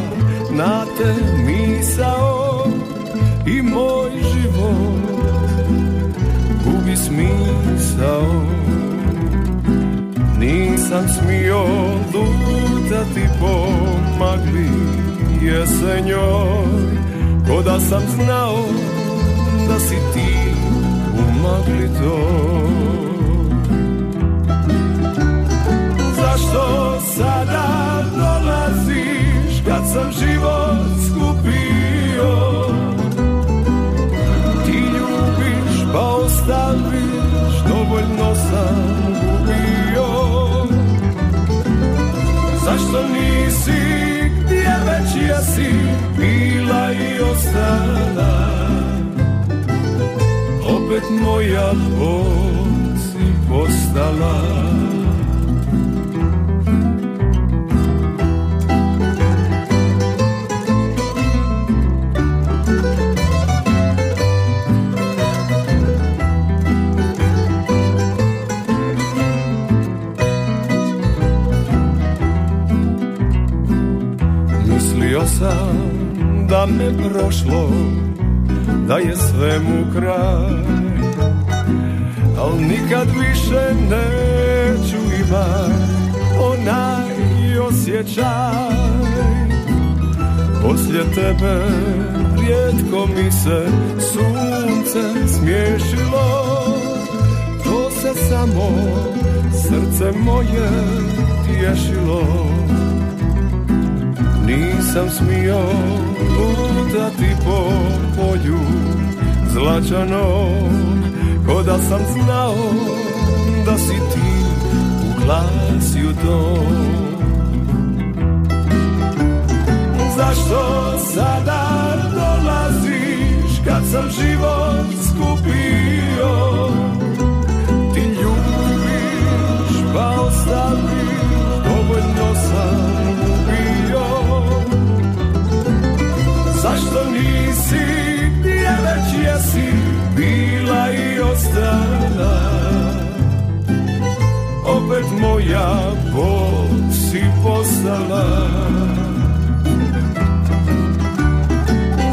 [SPEAKER 15] Na te misao I moj život Gubi smisao. Nisam smio lutati po magli jesenjoj Ko da sam znao da si ti u magli toj Zašto sada sam život skupio. Ti ljubiš pa ostaviš dovoljno sam gubio. Zašto nisi gdje već jesi bila i ostala? Opet moja bol si postala me prošlo Da je svemu kraj. Al nikad više neću imat Onaj osjećaj. Poslije tebe rijetko mi se sunce smiješilo To se samo srce moje tješilo Nisam smio lutati po polju zlačanog Ko da sam znao da si ti uglasio to Zašto sada dolaziš kad sam život skupio? Ti ljubiš pa ostaviš Zašto nisi gdje već jesi bila i ostala. Opet moja bol si postala.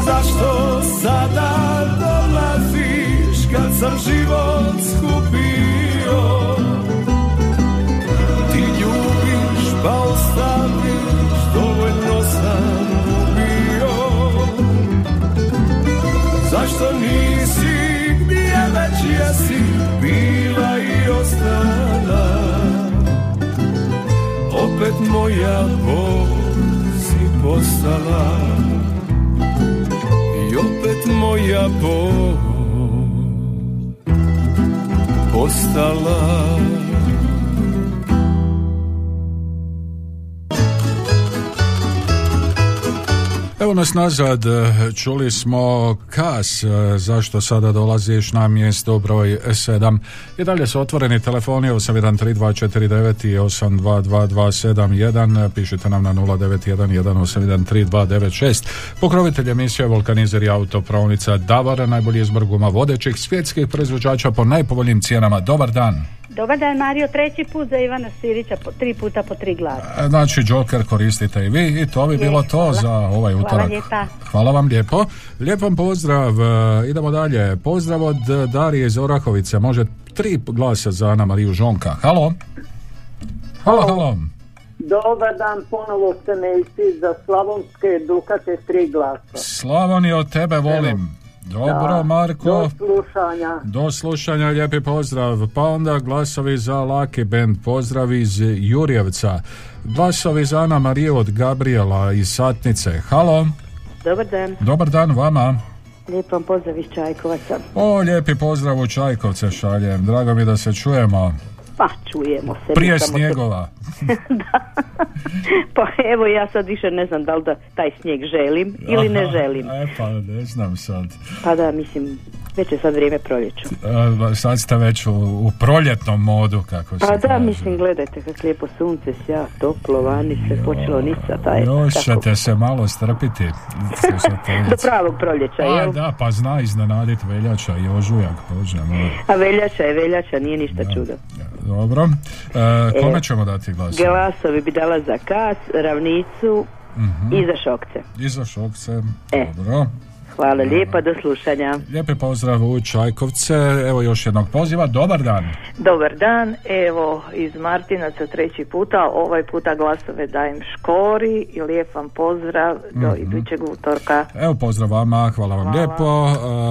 [SPEAKER 15] Zašto sada dolaziš kad sam život Zašto nisi gdje već jesi bila i ostala. Opet moja bol si postala. I opet moja bol postala
[SPEAKER 1] Evo nas nazad, čuli smo kas, zašto sada dolaziš na mjesto broj 7. I dalje su otvoreni telefoni 813249 i 822271, pišite nam na 0911813296. Pokrovitelj emisije Vulkanizer i autopravnica Davara, najbolji izbor guma vodećih svjetskih proizvođača po najpovoljnijim cijenama. Dobar dan!
[SPEAKER 26] Dobar dan Mario, treći put za Ivana Sirića, po, tri puta po tri glasa.
[SPEAKER 1] Znači, Joker koristite i vi i to bi
[SPEAKER 26] Je,
[SPEAKER 1] bilo to
[SPEAKER 26] hvala.
[SPEAKER 1] za ovaj
[SPEAKER 26] Hvala
[SPEAKER 1] utorak.
[SPEAKER 26] lijepa.
[SPEAKER 1] Hvala vam lijepo. Lijep vam pozdrav. E, Idemo dalje. Pozdrav od e, Darije iz Orahovice. Može tri glasa za Ana Mariju Žonka. Halo? Halo, halo.
[SPEAKER 14] Dobar dan, ponovo ste me isti za slavonske dukate tri glasa.
[SPEAKER 1] Slavoni od tebe volim. Dobro,
[SPEAKER 14] Da,
[SPEAKER 1] Marko.
[SPEAKER 14] Do slušanja.
[SPEAKER 1] Do slušanja, lijepi pozdrav. Pa onda glasovi za Laki Band, pozdrav iz Jurjevca. Glasovi za Ana Mariju od Gabriela iz Satnice. Halo,
[SPEAKER 26] Dobar dan,
[SPEAKER 1] dobar dan vama.
[SPEAKER 26] lijep vam pozdrav iz Čajkovaca.
[SPEAKER 1] O, lijepi pozdrav u Čajkovce šaljem. Drago mi da se čujemo.
[SPEAKER 26] Pa, čujemo se.
[SPEAKER 1] Prije
[SPEAKER 26] se-
[SPEAKER 1] snijegova. [LAUGHS]
[SPEAKER 26] Pa evo ja sad više ne znam da li da taj snijeg želim ili ne želim.
[SPEAKER 1] E pa ne znam sad.
[SPEAKER 26] Pa da, mislim, već je sad vrijeme proljeću.
[SPEAKER 1] E, sad ste već u, u proljetnom modu, kako se
[SPEAKER 26] Pa da,
[SPEAKER 1] kaže.
[SPEAKER 26] mislim, gledajte kako lijepo sunce sja, toplo, vani se počelo nica, taj,
[SPEAKER 1] Još
[SPEAKER 26] tako,
[SPEAKER 1] ćete se malo strpiti. [LAUGHS]
[SPEAKER 26] do pravog proljeća,
[SPEAKER 1] Pa
[SPEAKER 26] jel?
[SPEAKER 1] da, pa zna iznenadit veljača i ožujak, bože.
[SPEAKER 26] A veljača je veljača, nije ništa čudo.
[SPEAKER 1] Dobro. E, kome
[SPEAKER 26] E,
[SPEAKER 1] ćemo dati glas?
[SPEAKER 26] Glasovi bi dala za kas, ravnicu
[SPEAKER 1] Mhm.
[SPEAKER 26] i za šokce.
[SPEAKER 1] I za šokce.
[SPEAKER 26] E.
[SPEAKER 1] Dobro.
[SPEAKER 26] Hvala lijepa, do slušanja.
[SPEAKER 1] Lijepi pozdrav u Čajkovce. Evo još jednog poziva. Dobar dan.
[SPEAKER 12] Dobar dan, evo iz Martinaca treći puta, ovaj puta glasove dajem Škori i lijep vam pozdrav do
[SPEAKER 1] Mhm.
[SPEAKER 12] idućeg utorka.
[SPEAKER 1] Evo pozdrav vama, hvala vam
[SPEAKER 12] Hvala.
[SPEAKER 1] lijepo.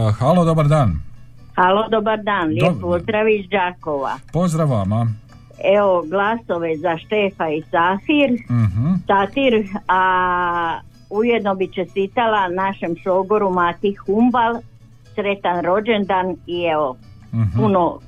[SPEAKER 1] E, halo, dobar dan.
[SPEAKER 27] Halo, dobar dan, lijep pozdrav iz Đakova.
[SPEAKER 1] Pozdrav vama.
[SPEAKER 28] evo glasove za Štefa i Safir,
[SPEAKER 1] Mhm.
[SPEAKER 28] Satir, a ujedno bi čestitala našem šogoru Mati Humbal, sretan rođendan i evo,
[SPEAKER 1] Mhm.
[SPEAKER 28] puno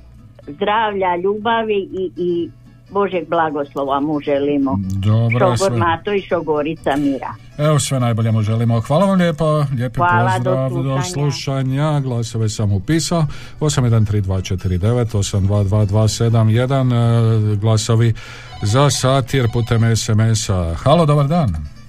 [SPEAKER 28] zdravlja, ljubavi i, i Božeg blagoslova mu želimo.
[SPEAKER 1] Dobro,
[SPEAKER 28] Šogor
[SPEAKER 1] sve.
[SPEAKER 28] Mato i Šogorica Mira.
[SPEAKER 1] Evo sve najbolje mu želimo. Hvala vam lijepo, lijepi
[SPEAKER 28] Hvala, do
[SPEAKER 1] pozdrav, do
[SPEAKER 28] slušanja.
[SPEAKER 1] slušanja. Glasove sam upisao. 813249, 822271, e, glasovi za satir putem SMS-a. Halo, dobar dan.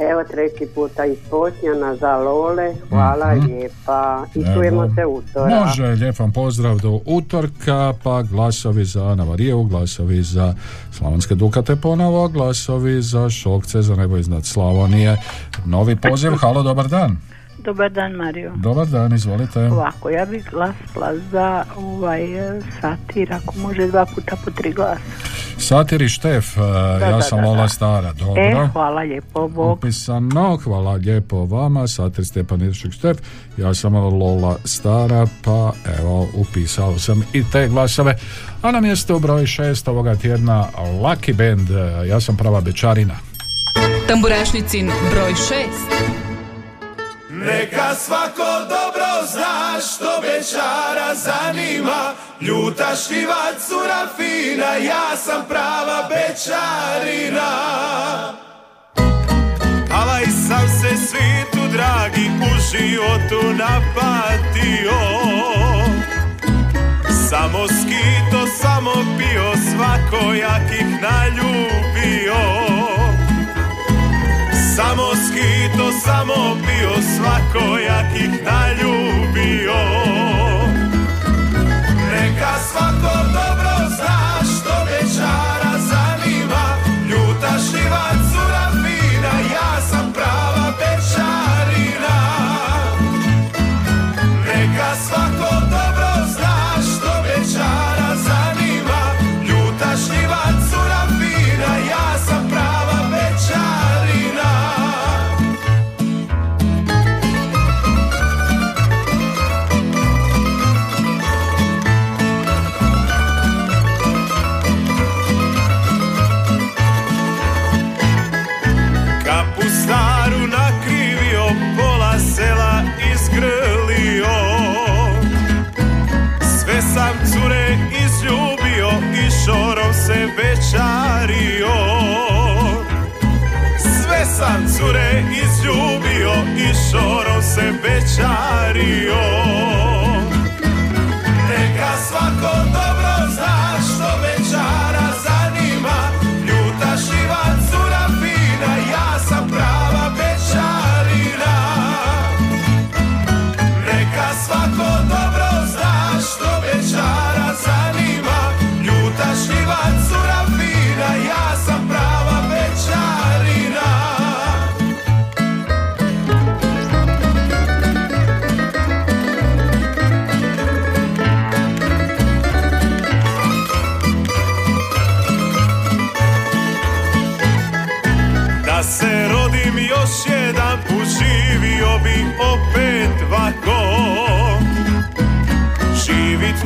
[SPEAKER 18] Evo treći puta iz Potnjana za Lole, hvala
[SPEAKER 1] Mhm.
[SPEAKER 18] lijepa i
[SPEAKER 1] Evo.
[SPEAKER 18] čujemo se utora.
[SPEAKER 1] Može, lijep vam pozdrav do utorka, pa glasovi za Ana Marijevu, glasovi za Slavonske Dukate ponovo, glasovi za Šokce, za nebo iznad Slavonije. Novi poziv, halo, dobar dan.
[SPEAKER 12] Dobar dan Mario.
[SPEAKER 1] Dobar dan, izvolite.
[SPEAKER 12] Ovako, ja bih glasila za ovaj e, satir, ako može dva puta po tri glasa.
[SPEAKER 1] Satir i Štef, e, ja
[SPEAKER 12] da,
[SPEAKER 1] sam
[SPEAKER 12] da,
[SPEAKER 1] Lola
[SPEAKER 12] da.
[SPEAKER 1] Stara, dobro.
[SPEAKER 12] E, hvala lijepo, Bog.
[SPEAKER 1] Upisano, hvala lijepo vama, Satir Stjepan Iršik Štef, ja sam Lola Stara, pa evo, upisao sam i te glasove. A na mjestu broj šest ovoga tjedna Lucky Band, e, ja sam prava bečarina.
[SPEAKER 7] Tamburašnicin broj 6.
[SPEAKER 23] Neka svako dobro zna što bečara zanima. Ljuta šljiva cura fina, ja sam prava bečarina Alaj sam se svitu dragi u životu napatio. Samo skito, samo pio, svakojakih naljubio samo skito, samo bio svakojakih naljubio. Neka svako sam cure izljubio i šorom se večario. Neka svako dobro zna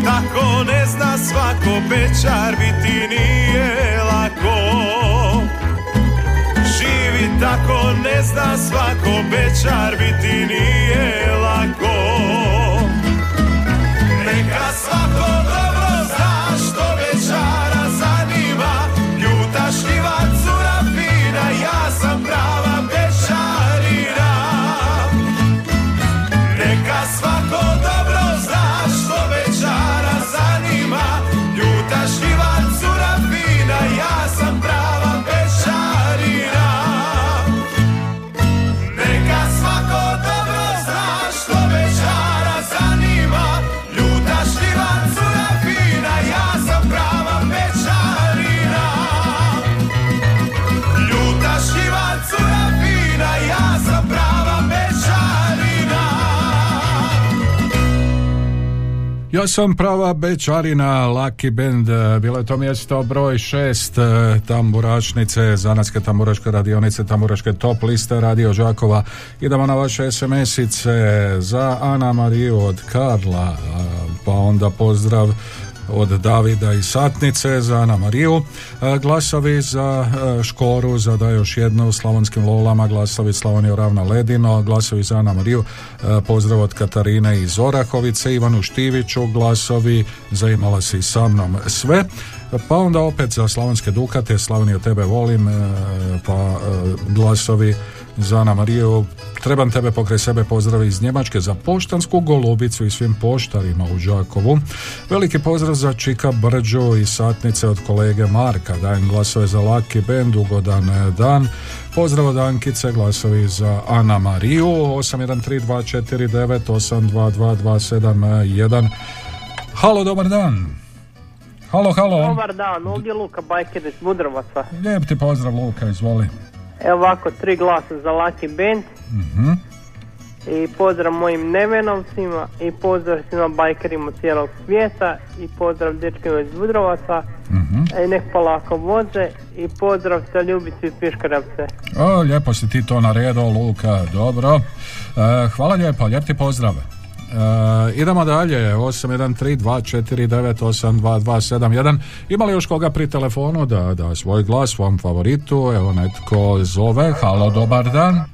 [SPEAKER 23] Tako ne zna svako Bečar biti nije lako. Živit tako ne zna svako Bečar biti nije Ja sam prava
[SPEAKER 1] bečarina, Lucky Band, e, bilo je to mjesto broj šest, e, tamburačnice, zanatske tamburaške radionice, tamburaške top liste Radio Đakova. Idemo na vaše SMS-ice za Ana Mariju od Karla, pa onda pozdrav od Davida i Satnice za Ana Mariju, E, glasovi za e, Škoru, za da još jedno u Slavonskim Lolama, glasovi Slavonio Ravna Ledino, glasovi za Ana Mariju, e, pozdrav od Katarine iz Orahovice, Ivanu Štiviću, glasovi za Imala si sa mnom sve. Pa onda opet za Slavonske Dukate, Slavoniju tebe volim, e, pa e, glasovi za Ana Mariju, trebam tebe pokraj sebe pozdrav iz Njemačke za poštansku golubicu i svim poštarima u Đakovu. Veliki pozdrav za Čika Brđu i satnice od kolege Marka, dajem glasove za Laki Band, ugodan dan. Pozdrav od Ankice, glasovi za Ana Mariju, 813249822271. Halo, dobar dan. Halo, halo.
[SPEAKER 29] Dobar dan, ovdje Luka Bajker iz Budrovaca.
[SPEAKER 1] Lijep ti pozdrav Luka, izvoli.
[SPEAKER 29] Evo ovako, tri glasa za Lucky Band
[SPEAKER 1] Mhm.
[SPEAKER 29] i pozdrav mojim nevenovcima i pozdrav svima bajkerima cijelog svijeta i pozdrav dečkima iz Budrovaca
[SPEAKER 1] Mhm.
[SPEAKER 29] i nek polako voze i pozdrav sa ljubici i piškaravce.
[SPEAKER 1] O, lijepo si ti to naredo, Luka, dobro. E, hvala lijepo, lijep ti pozdrav. E, idemo dalje, 813249822271. Ima li još koga pri telefonu da da svoj glas svom favoritu? Evo netko zove. Halo, dobar dan.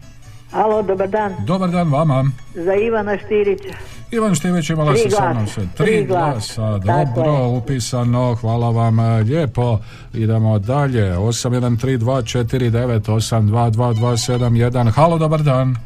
[SPEAKER 25] Alo, dobar dan.
[SPEAKER 1] Dobar dan vama.
[SPEAKER 25] Za Ivana Štirića.
[SPEAKER 1] Ivan Štivić imala
[SPEAKER 25] Tri
[SPEAKER 1] se sa mnom sve.
[SPEAKER 25] Tri
[SPEAKER 1] Tri
[SPEAKER 25] glasa. Tako
[SPEAKER 1] dobro,
[SPEAKER 25] je.
[SPEAKER 1] upisano, hvala vam e, lijepo. Idemo dalje, 813249822271. Halo, dobar dan.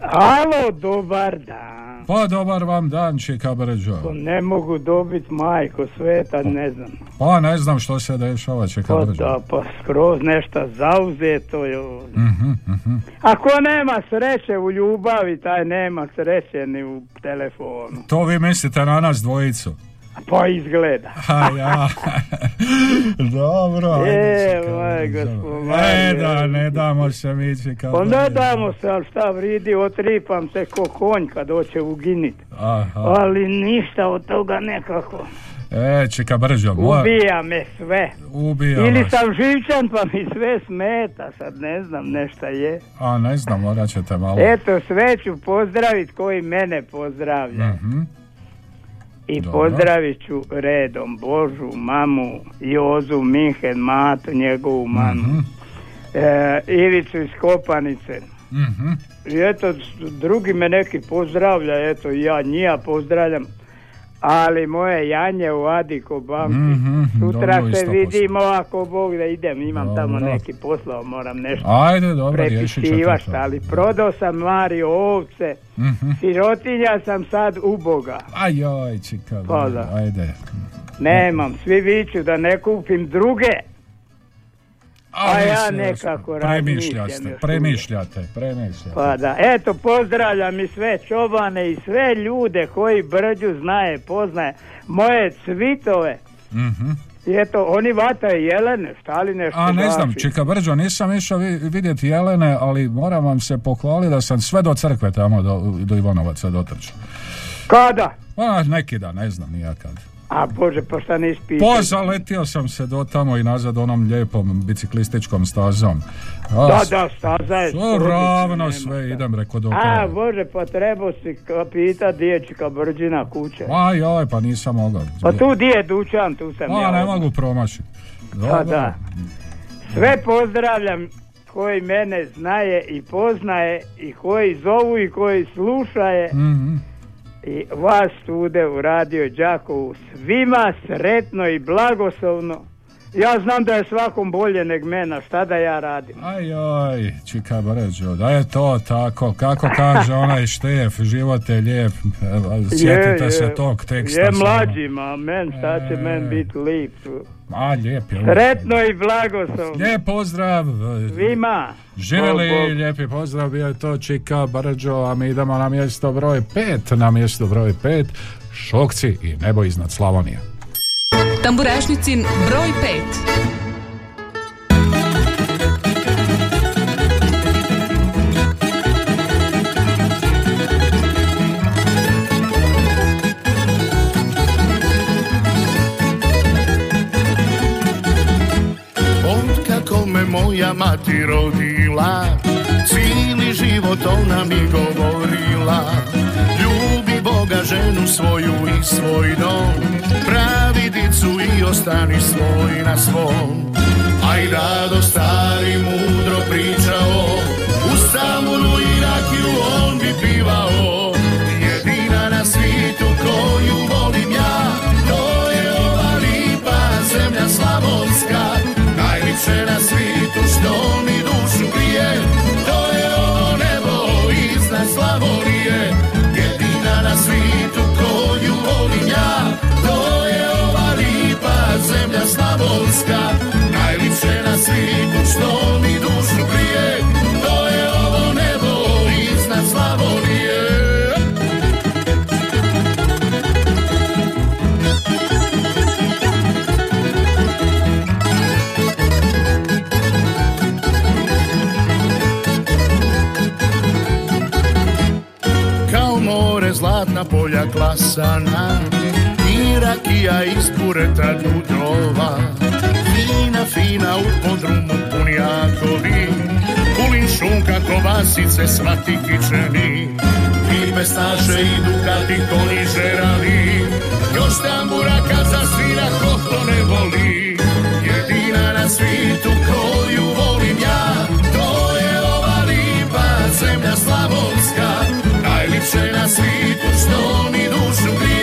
[SPEAKER 27] Alo, dobar dan.
[SPEAKER 1] Pa dobar vam dan, Čika Brđo.
[SPEAKER 27] Ko ne mogu dobiti majko sveta, ne znam.
[SPEAKER 1] Pa ne znam što se dešava, Čika
[SPEAKER 27] Pa da, pa skroz nešto zauzeto. Jo.
[SPEAKER 1] Mhm, mhm.
[SPEAKER 27] Ako nema sreće u ljubavi, taj nema sreće ni u telefonu.
[SPEAKER 1] To vi mislite na nas dvojicu?
[SPEAKER 27] Pa izgleda. [LAUGHS]
[SPEAKER 1] A ja. [LAUGHS] Dobro,
[SPEAKER 27] E, moj
[SPEAKER 1] Brđo.
[SPEAKER 27] gospod,
[SPEAKER 1] E, da, ne damo se mi, Čika
[SPEAKER 27] Pa ne damo se, ali šta vridi, otripam se ko konj kad hoće uginit.
[SPEAKER 1] Aha.
[SPEAKER 27] Ali ništa od toga nekako.
[SPEAKER 1] E, Čika Brđo, moja...
[SPEAKER 27] Ubija me sve.
[SPEAKER 1] Ubija
[SPEAKER 27] Ili
[SPEAKER 1] vas.
[SPEAKER 27] sam živčan pa mi sve smeta, sad ne znam, nešto je.
[SPEAKER 1] A ne znam, morat ćete malo.
[SPEAKER 27] Eto, sve ću pozdravit koji mene pozdravlja.
[SPEAKER 1] Mhm.
[SPEAKER 27] I
[SPEAKER 1] Dobro.
[SPEAKER 27] pozdravit ću redom Božu, mamu, Jozu, Minhen, Matu, njegovu mamu.
[SPEAKER 1] Mhm.
[SPEAKER 27] E, Ivicu iz Kopanice.
[SPEAKER 1] Mhm.
[SPEAKER 27] I eto, drugi me neki pozdravlja, eto, ja njija pozdravljam. Ali moje Janje u Adiko banki.
[SPEAKER 1] Mhm,
[SPEAKER 27] Sutra
[SPEAKER 1] dobro,
[SPEAKER 27] se vidimo ako Bog da idem, imam tamo
[SPEAKER 1] Dobro.
[SPEAKER 27] neki posao, moram nešto
[SPEAKER 1] Ajde, dobro,
[SPEAKER 27] prepisivaš, ali prodao sam Mario ovce,
[SPEAKER 1] Mhm.
[SPEAKER 27] sirotinja sam sad uboga.
[SPEAKER 1] Ajoj, Čika
[SPEAKER 27] Pa
[SPEAKER 1] ajde.
[SPEAKER 27] Nemam, svi viću da ne kupim druge. A ja nekako razmišljam
[SPEAKER 1] premišljate, premišljate.
[SPEAKER 27] Pa da, eto pozdravljam i sve čobane i sve ljude koji Brđu znaje, poznaje, moje cvitove.
[SPEAKER 1] Mhm.
[SPEAKER 27] I eto, oni vataju jelene, šta li nešto
[SPEAKER 1] A ne znam,
[SPEAKER 27] gaši?
[SPEAKER 1] Čika Brđo, nisam išao vi- vidjeti Jelene, ali moram vam se pohvaliti da sam sve do crkve tamo do, do Ivanovaca dotrčao.
[SPEAKER 27] Kada?
[SPEAKER 1] A, neki dan, ne znam nija kad.
[SPEAKER 27] A Bože, pa šta nisi pitao?
[SPEAKER 1] Pa zaletio sam se do tamo i nazad onom lijepom biciklističkom stazom. A,
[SPEAKER 27] Da, da, staza je
[SPEAKER 1] ravno
[SPEAKER 27] nema
[SPEAKER 1] sve,
[SPEAKER 27] šta.
[SPEAKER 1] idem reko do
[SPEAKER 27] A. Bože, pa trebao si pitat dječka Brđina kuće.
[SPEAKER 1] Aj, joj, pa nisam mogao.
[SPEAKER 27] Pa tu di je dućan, tu sam
[SPEAKER 1] A,
[SPEAKER 27] ja.
[SPEAKER 1] ne mogu promašiti.
[SPEAKER 27] Pa da. Sve pozdravljam koji mene znaje i poznaje i koji zovu i koji slušaje
[SPEAKER 1] Mhm.
[SPEAKER 27] I vas tude u Radio Đakovu svima sretno i blagoslovno. Ja znam da je svakom bolje neg mena, šta da ja radim?
[SPEAKER 1] Ajoj, čika Brđo, da je to tako, kako kaže onaj štef, život je lijep, sjetite
[SPEAKER 27] Je,
[SPEAKER 1] se
[SPEAKER 27] je.
[SPEAKER 1] tog teksta.
[SPEAKER 27] Je mlađima, men, šta će
[SPEAKER 1] E.
[SPEAKER 27] men biti lip tu.
[SPEAKER 1] A, lijep je.
[SPEAKER 27] Sretno i blagoslovno.
[SPEAKER 1] Lijep pozdrav.
[SPEAKER 27] Svima.
[SPEAKER 1] Živjeli,
[SPEAKER 27] Bog, Bog.
[SPEAKER 1] lijepi pozdrav, bio je to Čika Brđo, a mi idemo na mjesto broj pet, na mjesto broj pet, Šokci i nebo iznad Slavonije.
[SPEAKER 2] Tamburašnicin broj 5.
[SPEAKER 23] Od kako me moja mati rodila Cijeli život ona mi govorila. Ljubi Boga ženu svoju i svoj dom. Pravi ulicu i ostani svoj na svom. Aj rado stari mudro pričao. U samuru i rakiju on bi pivao. Jedina na svijetu koju volim ja To je ova lipa zemlja slavonska. Najlipše na svijetu što mi slavonska. Najlipše na svijetu što mi dušu grije To je ovo nebo iznad Slavonije. Kao more zlatna polja klasana Rakija iz pureta dudrova Fina, fina u podrumu punjakovi Kulin šunka, kovasice, svati kičeni I pestaše i dukati konji žerali Još tambura kad zasvira ko to ne voli. Jedina na svijetu koju volim ja To je ova lipa zemlja slavonska. Najlipše na svijetu što mi dušu grije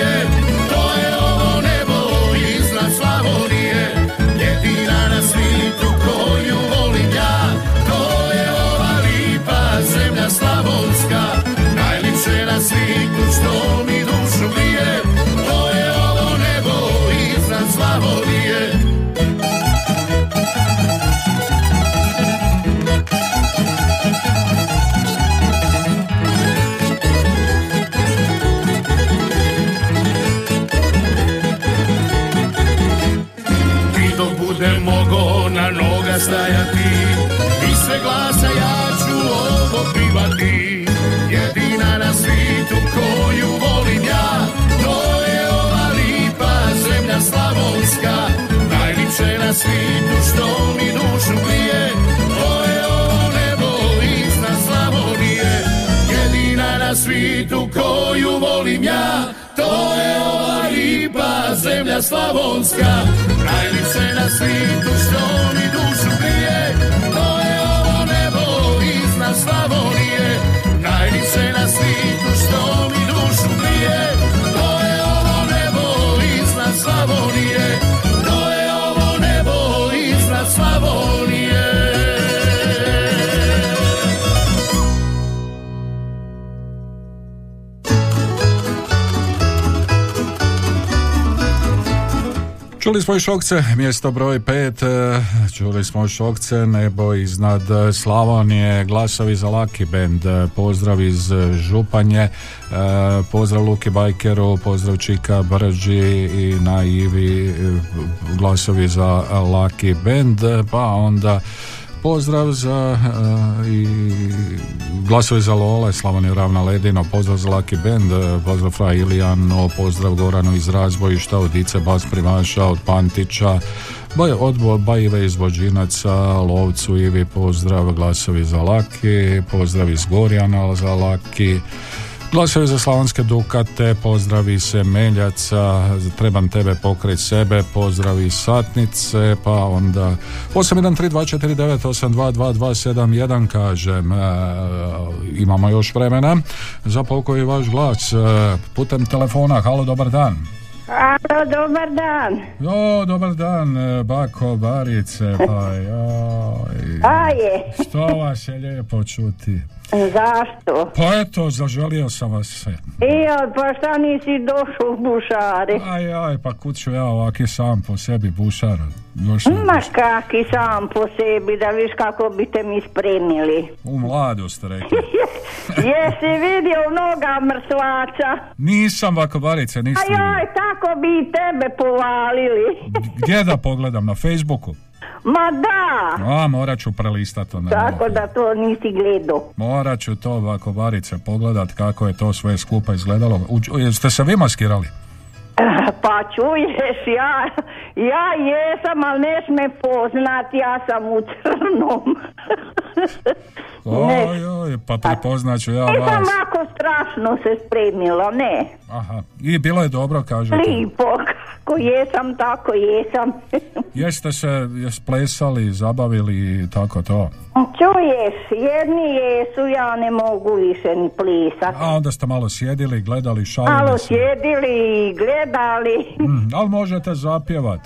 [SPEAKER 23] noga stajati. I sve glasa ja ću ovo pivati Jedina na svijetu koju volim ja To je ova lipa zemlja slavonska. Najlipše na svijetu što mi dušu grije To je ovo nebo iznad Slavonije. Jedina na svijetu koju volim ja To je ova lipa zemlja slavonska. Najlipše na svijetu što mi Slavonije. To je ovo nebo iznad Slavonije.
[SPEAKER 1] Čuli smo i Šokce, mjesto broj 5, čuli smo Šokce, nebo iznad Slavonije, glasovi za Laki Band, pozdrav iz Županje, e, pozdrav Luki Bajkeru, pozdrav Čika Brđi i na Ivi, e, glasovi za Laki Band, pa onda Pozdrav za e, i glasovi za Lola, Slavoniju Ravna Ledino, pozdrav za Laki Band, pozdrav Fra Ilijano, pozdrav Goranu iz Razbojišta, od Dice Bas Primaša, od Pantića, Baj, od Bajive iz Vođinaca, Lovcu Ivi, pozdrav, glasovi za Laki, pozdrav iz Gorjana za Laki, Glasovi za Slavonske Dukate, pozdravi se Meljaca, trebam tebe pokrit sebe, pozdravi Satnice, pa onda 813249822271 kažem, e, imamo još vremena za pokoji vaš glas e, putem telefona. Halo, dobar dan.
[SPEAKER 6] Alo, dobar dan.
[SPEAKER 1] Jo, dobar dan, e, bako, barice, pa joj.
[SPEAKER 6] Aje.
[SPEAKER 1] Što vas je lijepo čuti.
[SPEAKER 6] Zašto?
[SPEAKER 1] Pa eto, zaželio sam vas sve.
[SPEAKER 6] Ija, pa šta nisi došao u bušare?
[SPEAKER 1] Aj, aj, pa kud ću ja ovaki sam po sebi bušar. Još
[SPEAKER 6] Ma kaki sam po sebi, da viš kako bi te mi spremili.
[SPEAKER 1] u mladu ste rekli. [LAUGHS]
[SPEAKER 6] Jesi vidio mnoga mrtvaca?
[SPEAKER 1] Nisam vakobarice, niste
[SPEAKER 6] A joj, tako bi i tebe povalili.
[SPEAKER 1] Gdje da pogledam, na Facebooku?
[SPEAKER 6] Ma da,
[SPEAKER 1] A, morat ću prelistat onda.
[SPEAKER 6] tako da to nisi gledao.
[SPEAKER 1] Morat ću to vakobarice pogledat kako je to sve skupa izgledalo. U, jeste se vi maskirali?
[SPEAKER 6] Pa čuješ, ja, ja jesam, ali ne sme poznat, ja sam u crnom. Ne.
[SPEAKER 1] Oj, oj, pa prepoznaću ja
[SPEAKER 6] Nisam
[SPEAKER 1] vas.
[SPEAKER 6] ovako strašno se spremilo, ne.
[SPEAKER 1] Aha, i bilo je dobro, kažete.
[SPEAKER 6] Lipo, Ko jesam, tako jesam.
[SPEAKER 1] Jeste se jes plesali, zabavili i tako to?
[SPEAKER 6] Čuješ, jedni jesu, ja ne mogu više ni plisat.
[SPEAKER 1] A onda ste malo sjedili, gledali, šalili
[SPEAKER 6] Malo
[SPEAKER 1] se.
[SPEAKER 6] sjedili i gledali.
[SPEAKER 1] Mm, ali možete zapjevat.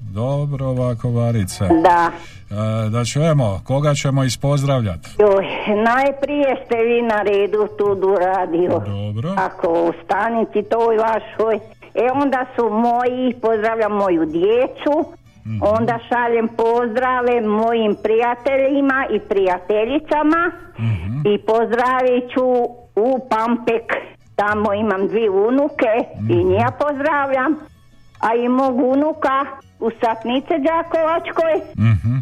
[SPEAKER 1] Dobro ovako, Varice.
[SPEAKER 6] Da.
[SPEAKER 1] E, da čujemo, koga ćemo ispozdravljati?
[SPEAKER 6] Joj, najprije ste vi na redu tu du radio.
[SPEAKER 1] Dobro.
[SPEAKER 6] Ako u stanici toj vašoj. E onda su moji, pozdravljam moju djecu.
[SPEAKER 1] Mhm.
[SPEAKER 6] Onda šaljem pozdrave mojim prijateljima i prijateljicama.
[SPEAKER 1] Mhm.
[SPEAKER 6] I pozdravit ću u Pampek. Tamo imam dvije unuke
[SPEAKER 1] Mhm.
[SPEAKER 6] i njega pozdravljam. A i mog unuka u Satnice Đakovačkoj
[SPEAKER 1] Mhm.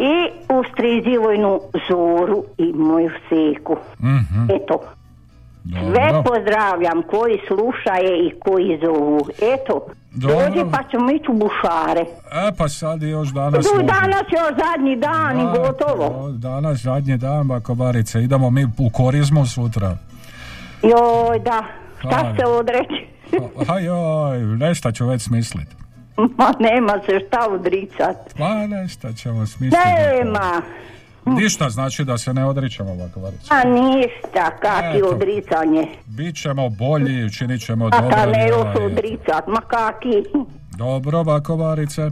[SPEAKER 6] i u Strizivojnu Zoru i moju seku.
[SPEAKER 1] Mhm.
[SPEAKER 6] Eto, sve pozdravljam koji slušaje i koji zovu. Eto,
[SPEAKER 1] Dobro.
[SPEAKER 6] dođi pa ćemo ići u bušare.
[SPEAKER 1] E pa sad još danas...
[SPEAKER 6] Du, danas je još zadnji dan i gotovo.
[SPEAKER 1] Danas zadnji dan, bako Varice. Idemo mi u korizmu sutra.
[SPEAKER 6] Joj, da, šta
[SPEAKER 1] Hvala.
[SPEAKER 6] se odreći?
[SPEAKER 1] A joj, nešto ću već smislit.
[SPEAKER 6] Ma nema se šta odricat.
[SPEAKER 1] Pa nešto ćemo smisliti.
[SPEAKER 6] Nema.
[SPEAKER 1] Ništa znači da se ne odričemo ovako Varice.
[SPEAKER 6] A ništa, kak je
[SPEAKER 1] Eto.
[SPEAKER 6] odricanje.
[SPEAKER 1] Bićemo bolji, učinit ćemo
[SPEAKER 6] A
[SPEAKER 1] dobro.
[SPEAKER 6] pa ne još odricat, ma kaki.
[SPEAKER 1] Dobro, bako Varice.
[SPEAKER 6] E,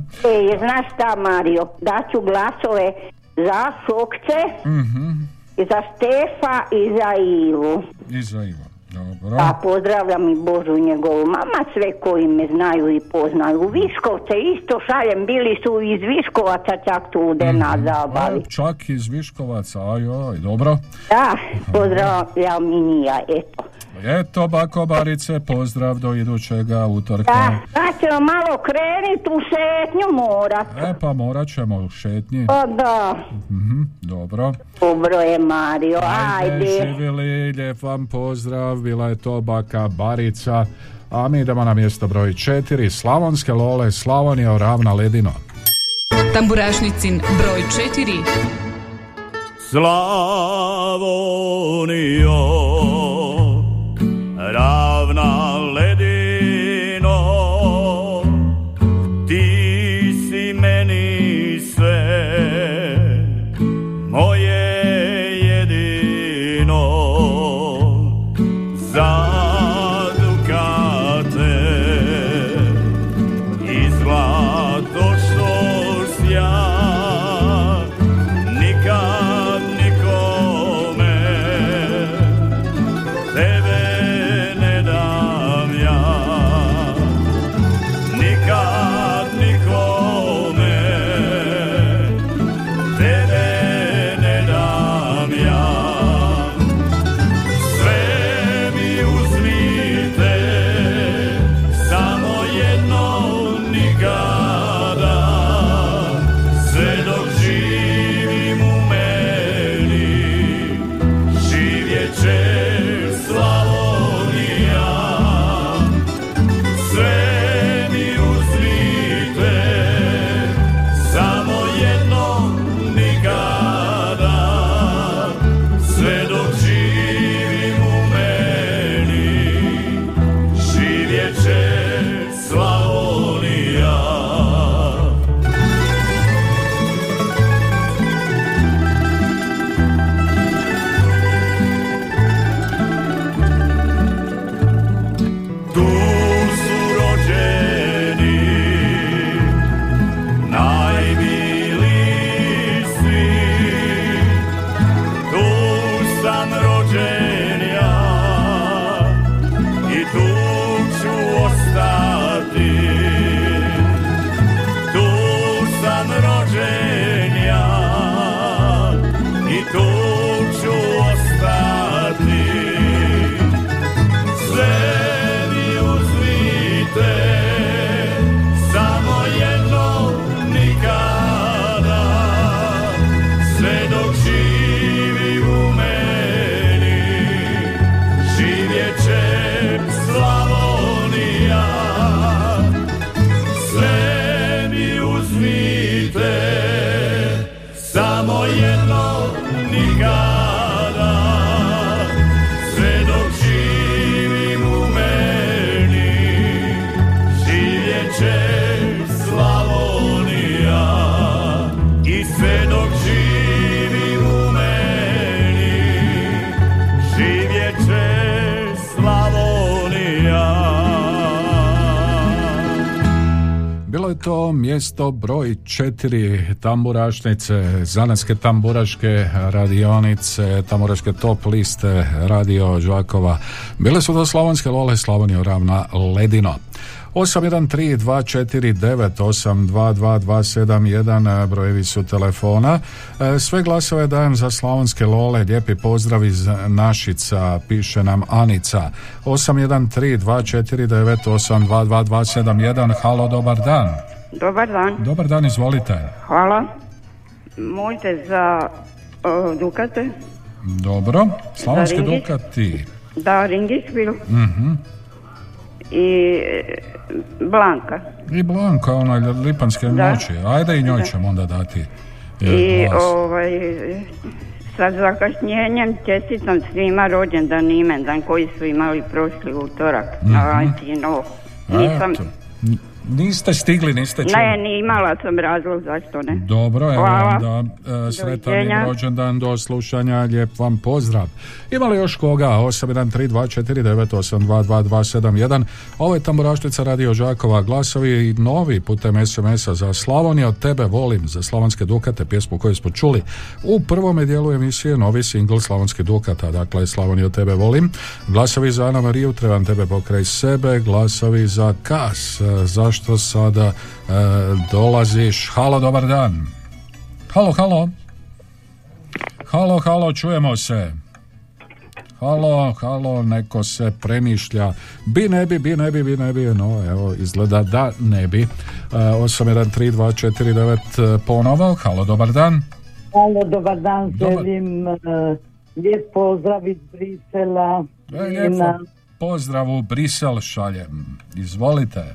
[SPEAKER 6] znaš šta Mario, daću glasove za Šokce,
[SPEAKER 1] Mhm.
[SPEAKER 6] I za Štefa i za Ivu.
[SPEAKER 1] I za Ivo. Dobro.
[SPEAKER 6] Pa pozdravljam i Božu i njegovu mama, sve koji me znaju i poznaju. U Viškovce isto šaljem, bili su iz Viškovaca čak tu de na zabavi.
[SPEAKER 1] A, čak iz Viškovaca, ajoj, dobro.
[SPEAKER 6] Da, pozdravljam i nija, eto.
[SPEAKER 1] Eto, bako Barice, pozdrav do idućega utorka.
[SPEAKER 6] Da, sad ćemo malo krenit u šetnju morat.
[SPEAKER 1] E pa morat ćemo u šetnji.
[SPEAKER 6] Pa da,
[SPEAKER 1] Mhm, dobro.
[SPEAKER 6] dobro je Mario, ajde.
[SPEAKER 1] živjeli, lijep vam pozdrav, bila je to baka Barica. A mi idemo na mjesto broj četiri, Slavonske Lole, Slavonija, Ravna Ledino.
[SPEAKER 7] Tamburašnicin broj 4.
[SPEAKER 23] Slavonio,
[SPEAKER 1] to mjesto broj četiri tamburašnice, zanatske tamburaške radionice, tamburaške top liste radio Žakova. Bile su to Slavonske Lole, Slavonija Ravna, Ledino. 8132482271 brojevi su telefona. E, Sve glasove dajem za Slavonske Lole. Lijepi pozdrav iz Našica, piše nam Anica. 813249822271. Halo, dobar dan.
[SPEAKER 6] Dobar dan.
[SPEAKER 1] Dobar dan, izvolite.
[SPEAKER 6] Hvala. Molite za o, Dukate.
[SPEAKER 1] Dobro.
[SPEAKER 6] Ringis?
[SPEAKER 1] Dukati.
[SPEAKER 6] Da, Ringisvil
[SPEAKER 1] Mhm.
[SPEAKER 6] I e, Blanka.
[SPEAKER 1] I Blanka, onaj lipanske
[SPEAKER 6] Da.
[SPEAKER 1] noći. Ajde i njoj
[SPEAKER 6] Da.
[SPEAKER 1] ćemo onda dati e,
[SPEAKER 6] I
[SPEAKER 1] glas.
[SPEAKER 6] ovaj, sa zakašnjenjem čestitam svima rođendan imendan koji su imali prošli utorak
[SPEAKER 1] Mhm.
[SPEAKER 6] na Valentinovo. Nisam,
[SPEAKER 1] Eto. N- Niste stigli, niste čuli.
[SPEAKER 6] ne, ni imala sam razlog zašto ne.
[SPEAKER 1] Dobro, evo
[SPEAKER 6] Hvala.
[SPEAKER 1] onda e, sretan
[SPEAKER 6] Doviđenja.
[SPEAKER 1] rođendan do slušanja, lijep vam pozdrav. Ima li još koga? 813249822271 Ovo je Tamburaštica Radio Žakova, glasovi i novi putem SMS-a za Slavoniju, od tebe volim, za Slavonske Dukate, pjesmu koju smo čuli. U prvome dijelu emisije novi singl Slavonske Dukata, dakle Slavoniju od tebe volim. Glasovi za Ana Mariju, trebam tebe pokraj sebe, glasovi za Kas, e, zašto sada e, dolaziš? Halo, dobar dan. Halo, halo. Halo, halo, čujemo se. Halo, halo, neko se premišlja. Bi, ne bi, bi, ne bi, bi, ne bi, no, evo, izgleda da ne bi. E, 813249 e, ponovo. Halo, dobar dan.
[SPEAKER 30] Halo, dobar dan,
[SPEAKER 1] Dobar.
[SPEAKER 30] želim eh, lijep pozdrav iz Brisela.
[SPEAKER 1] E, Pozdrav u Brisel šaljem. Izvolite.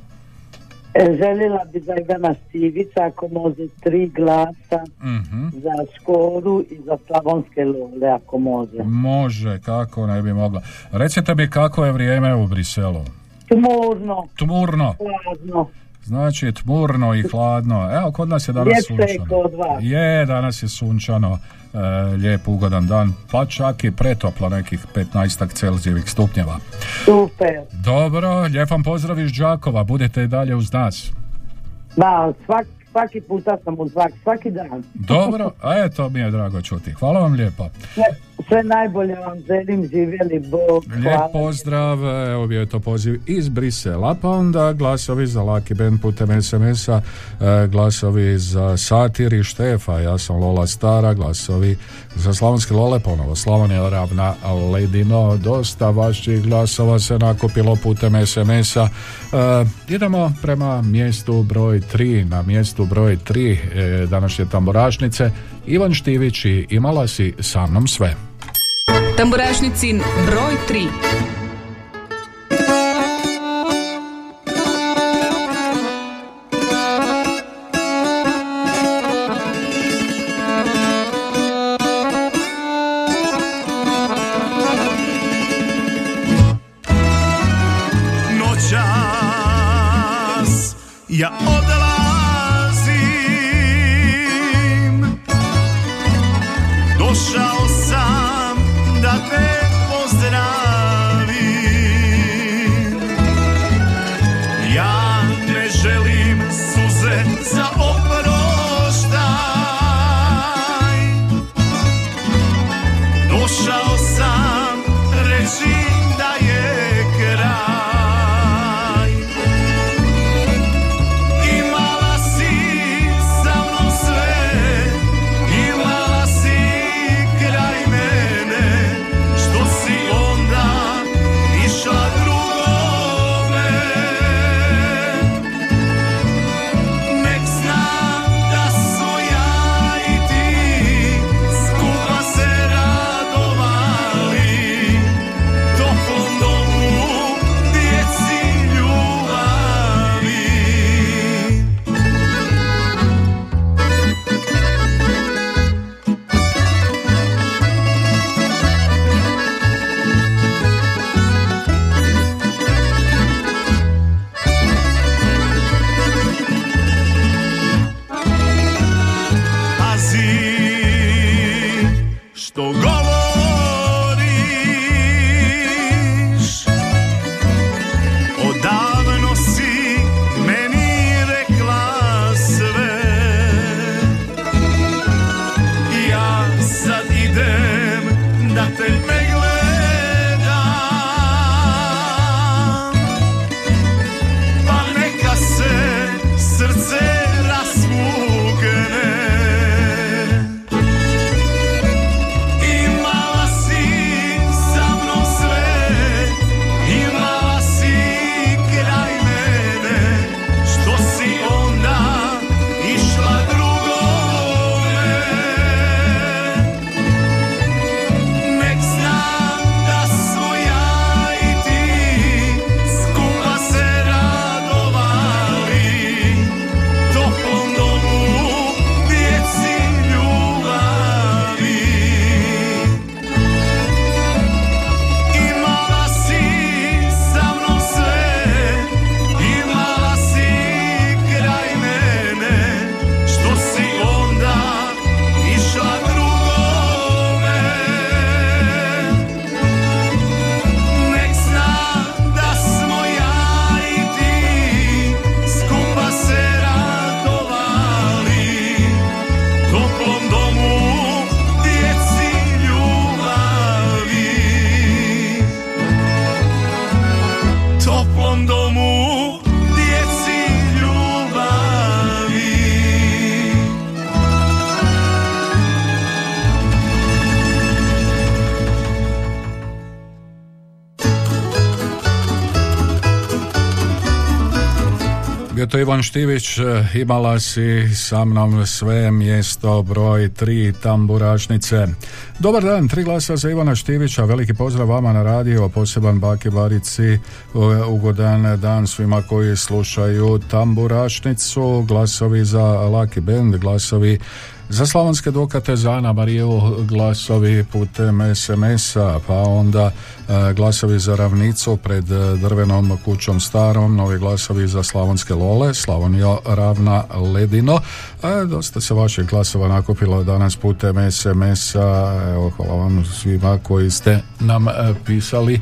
[SPEAKER 30] Željela bi za Ivana Stivica, ako može tri glasa
[SPEAKER 1] Mhm.
[SPEAKER 30] za Škoru i za Slavonske Lole, ako može.
[SPEAKER 1] Može, kako ne bi mogla. Recite mi kako je vrijeme u Briselu.
[SPEAKER 30] Tmurno,
[SPEAKER 1] Tmurno.
[SPEAKER 30] hladno.
[SPEAKER 1] Znači tmurno i hladno. Evo, kod nas je danas
[SPEAKER 30] Ljepše je
[SPEAKER 1] sunčano. Je, danas je sunčano, lijep ugodan dan, pa čak i pretoplo nekih 15 Celzijevih stupnjeva.
[SPEAKER 30] Super.
[SPEAKER 1] Dobro, lijep vam pozdrav iz Đakova, budete i dalje uz nas.
[SPEAKER 30] Da, svak, svaki puta sam uz svak, svaki dan.
[SPEAKER 1] Dobro, a eto mi je drago čuti. Hvala vam lijepo.
[SPEAKER 30] Sve, sve najbolje vam želim, živjeli Bog.
[SPEAKER 1] Lijep pozdrav, evo bio je to poziv iz Brisela, pa onda glasovi za Laki Band putem SMS-a, e, glasovi za Satir i Štefa, ja sam Lola Stara, glasovi za Slavonske Lole, ponovo Slavonija Ravna Ledino, dosta vaših glasova se nakupilo putem SMS-a. E, idemo prema mjestu broj 3, na mjestu broj 3 e, današnje tamburašnice, Ivan Štivić i imala si sa mnom sve.
[SPEAKER 23] Tamburašnicin broj 3.
[SPEAKER 1] Štivić, e, imala si sa mnom sve mjesto broj tri tamburašnice. Dobar dan, tri glasa za Ivana Štivića, veliki pozdrav vama na radio, poseban Baki Barici, ugodan dan svima koji slušaju tamburašnicu, glasovi za Laki Band, glasovi za slavonske dokate za Ana Mariju glasovi putem SMS-a, pa onda e, glasovi za ravnicu pred e, drvenom kućom starom, novi glasovi za slavonske lole, Slavonio ravna ledino. E, dosta se vaših glasova nakupilo danas putem SMS-a. Evo, hvala vam svima koji ste nam pisali.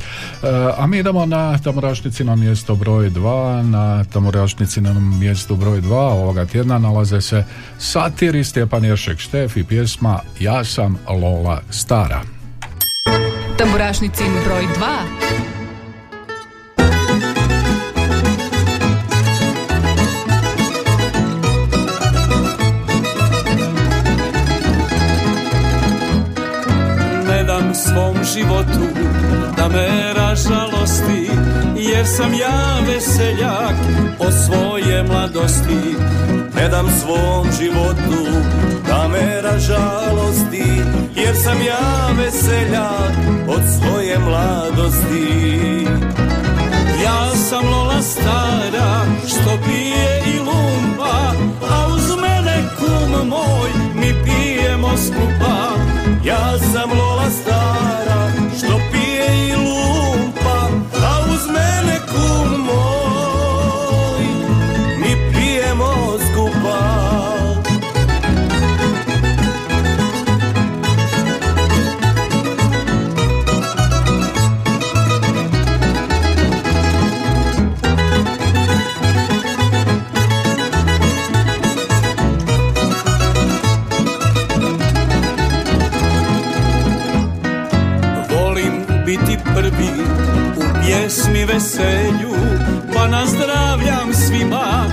[SPEAKER 1] A mi idemo na tamorašnici na mjesto broj 2. Na tamorašnici na mjestu broj 2 ovoga tjedna nalaze se satiri Stjepan Jeršek Štef i pjesma Ja sam Lola Stara.
[SPEAKER 7] Tamburašnicin broj
[SPEAKER 15] 2 Ne dam svom životu da me Jer sam ja veseljak o svoje mladosti. Ne dam svom životu da me ražalosti Jer sam ja veseljak od svoje mladosti. Ja sam Lola stara što pije i lumpa A uz mene kum moj mi pijemo skupa. Ja sam Lola stara veselju Pa nazdravljam svima,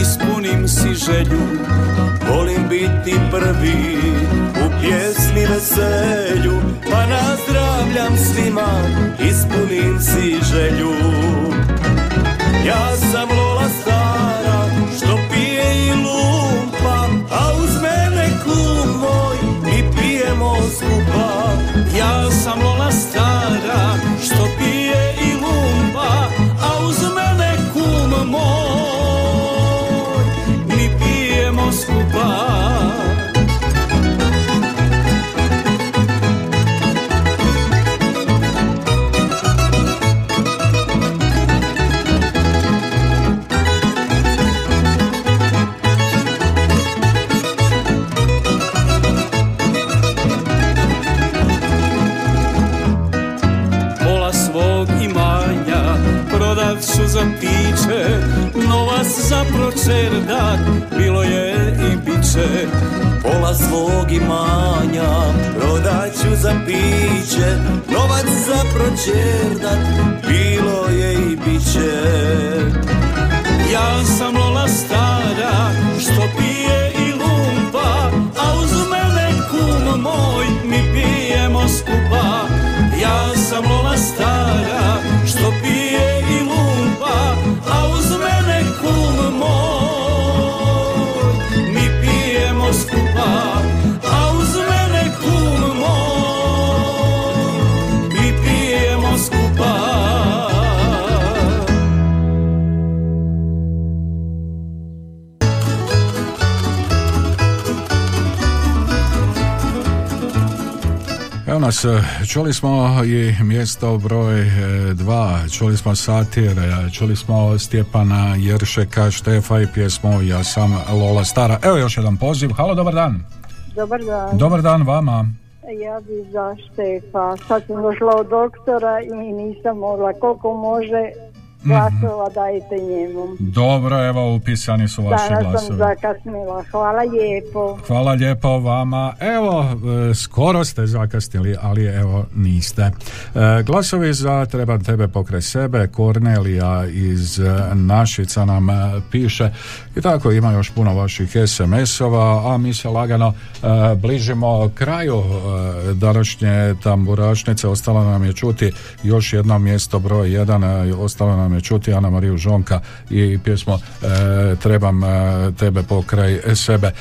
[SPEAKER 15] ispunim si želju. Volim biti prvi u pjesmi veselju Pa nazdravljam svima, ispunim si želju. Ja sam Lola stara, što pije i lumpa A uz mene kum moj, mi pijemo skupa. Ja sam Lola stara, skupa. Za piće novac za pročerdak bilo je biće pola svog imanja prodat ću za piće. Novac za pročerdak bilo je i biće ja sam Lola stara
[SPEAKER 1] Evo nas, e, čuli smo i mjesto broj e, dva, čuli smo satir, e, čuli smo Stjepana Jeršeka, Štefa i pjesmu Ja sam Lola Stara. Evo još jedan poziv, halo, dobar dan.
[SPEAKER 5] Dobar dan.
[SPEAKER 1] Dobar dan vama.
[SPEAKER 5] Ja bi za Štefa. Sad sam došla od doktora i nisam mogla. Koliko može glasova dajte njemu.
[SPEAKER 1] Dobro, evo upisani su vaši
[SPEAKER 5] Danas sam
[SPEAKER 1] glasovi.
[SPEAKER 5] zakasnila. Hvala lijepo.
[SPEAKER 1] Hvala lijepo vama. Evo, e, skoro ste zakasnili, ali evo niste. E, glasovi za Trebam tebe pokraj sebe, Kornelija iz e, Našica nam piše i tako ima još puno vaših SMS-ova, a mi se lagano e, bližimo kraju e, današnje tamburašnice. Ostalo nam je čuti još jedno mjesto broj jedan, e, ostalo nam je me čuti Ana Mariju Žonka i pjesmo e, Trebam e, tebe pokraj sebe.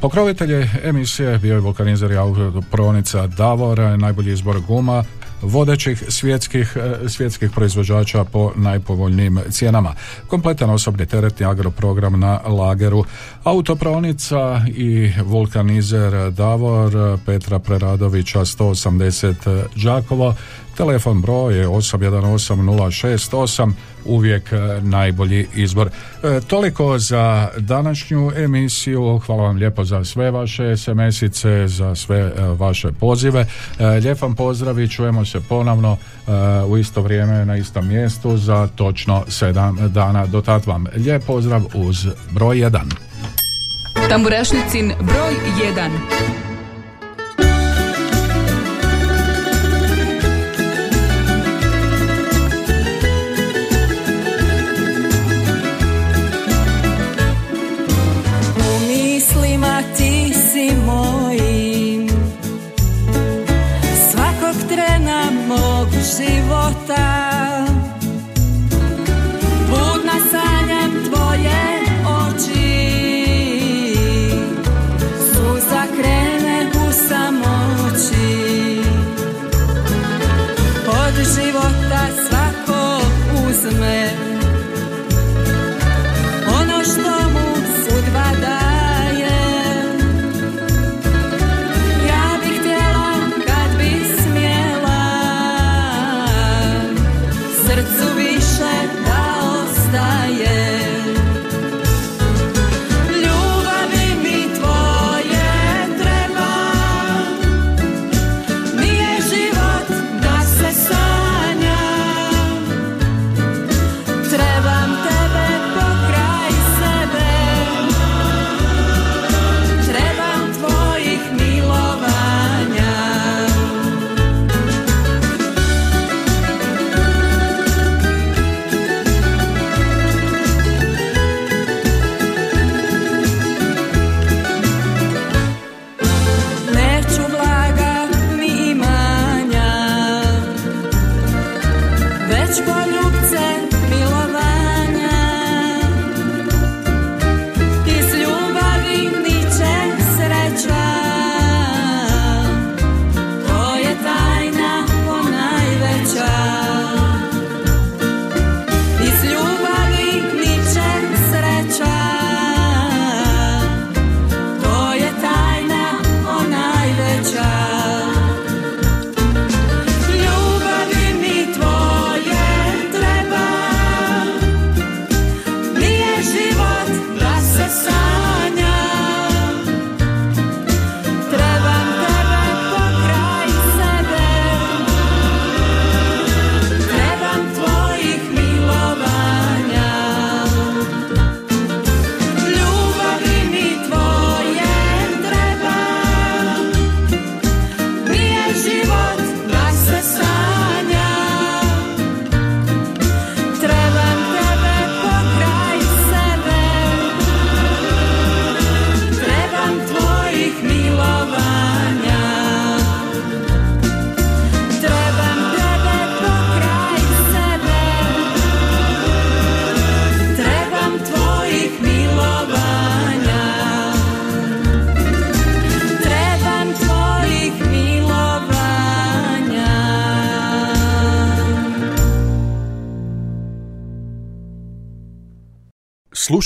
[SPEAKER 1] Pokrovitelj emisije bio je vulkanizer i autopronica Davor, najbolji izbor guma, vodećih svjetskih, e, svjetskih proizvođača po najpovoljnijim cijenama. Kompletan osobni teretni agroprogram na lageru, autopronica i vulkanizer Davor Petra Preradovića 180 Đakovo, Telefon broj je 818068, uvijek e, najbolji izbor. E, toliko za današnju emisiju. Hvala vam lijepo za sve vaše SMS-ice, za sve e, vaše pozive. Lijep vam pozdrav i čujemo se ponovno u isto vrijeme na istom mjestu za točno sedam dana. Do tad vam lijep pozdrav uz broj 1.
[SPEAKER 2] Tamburešnicin broj 1. se voltar.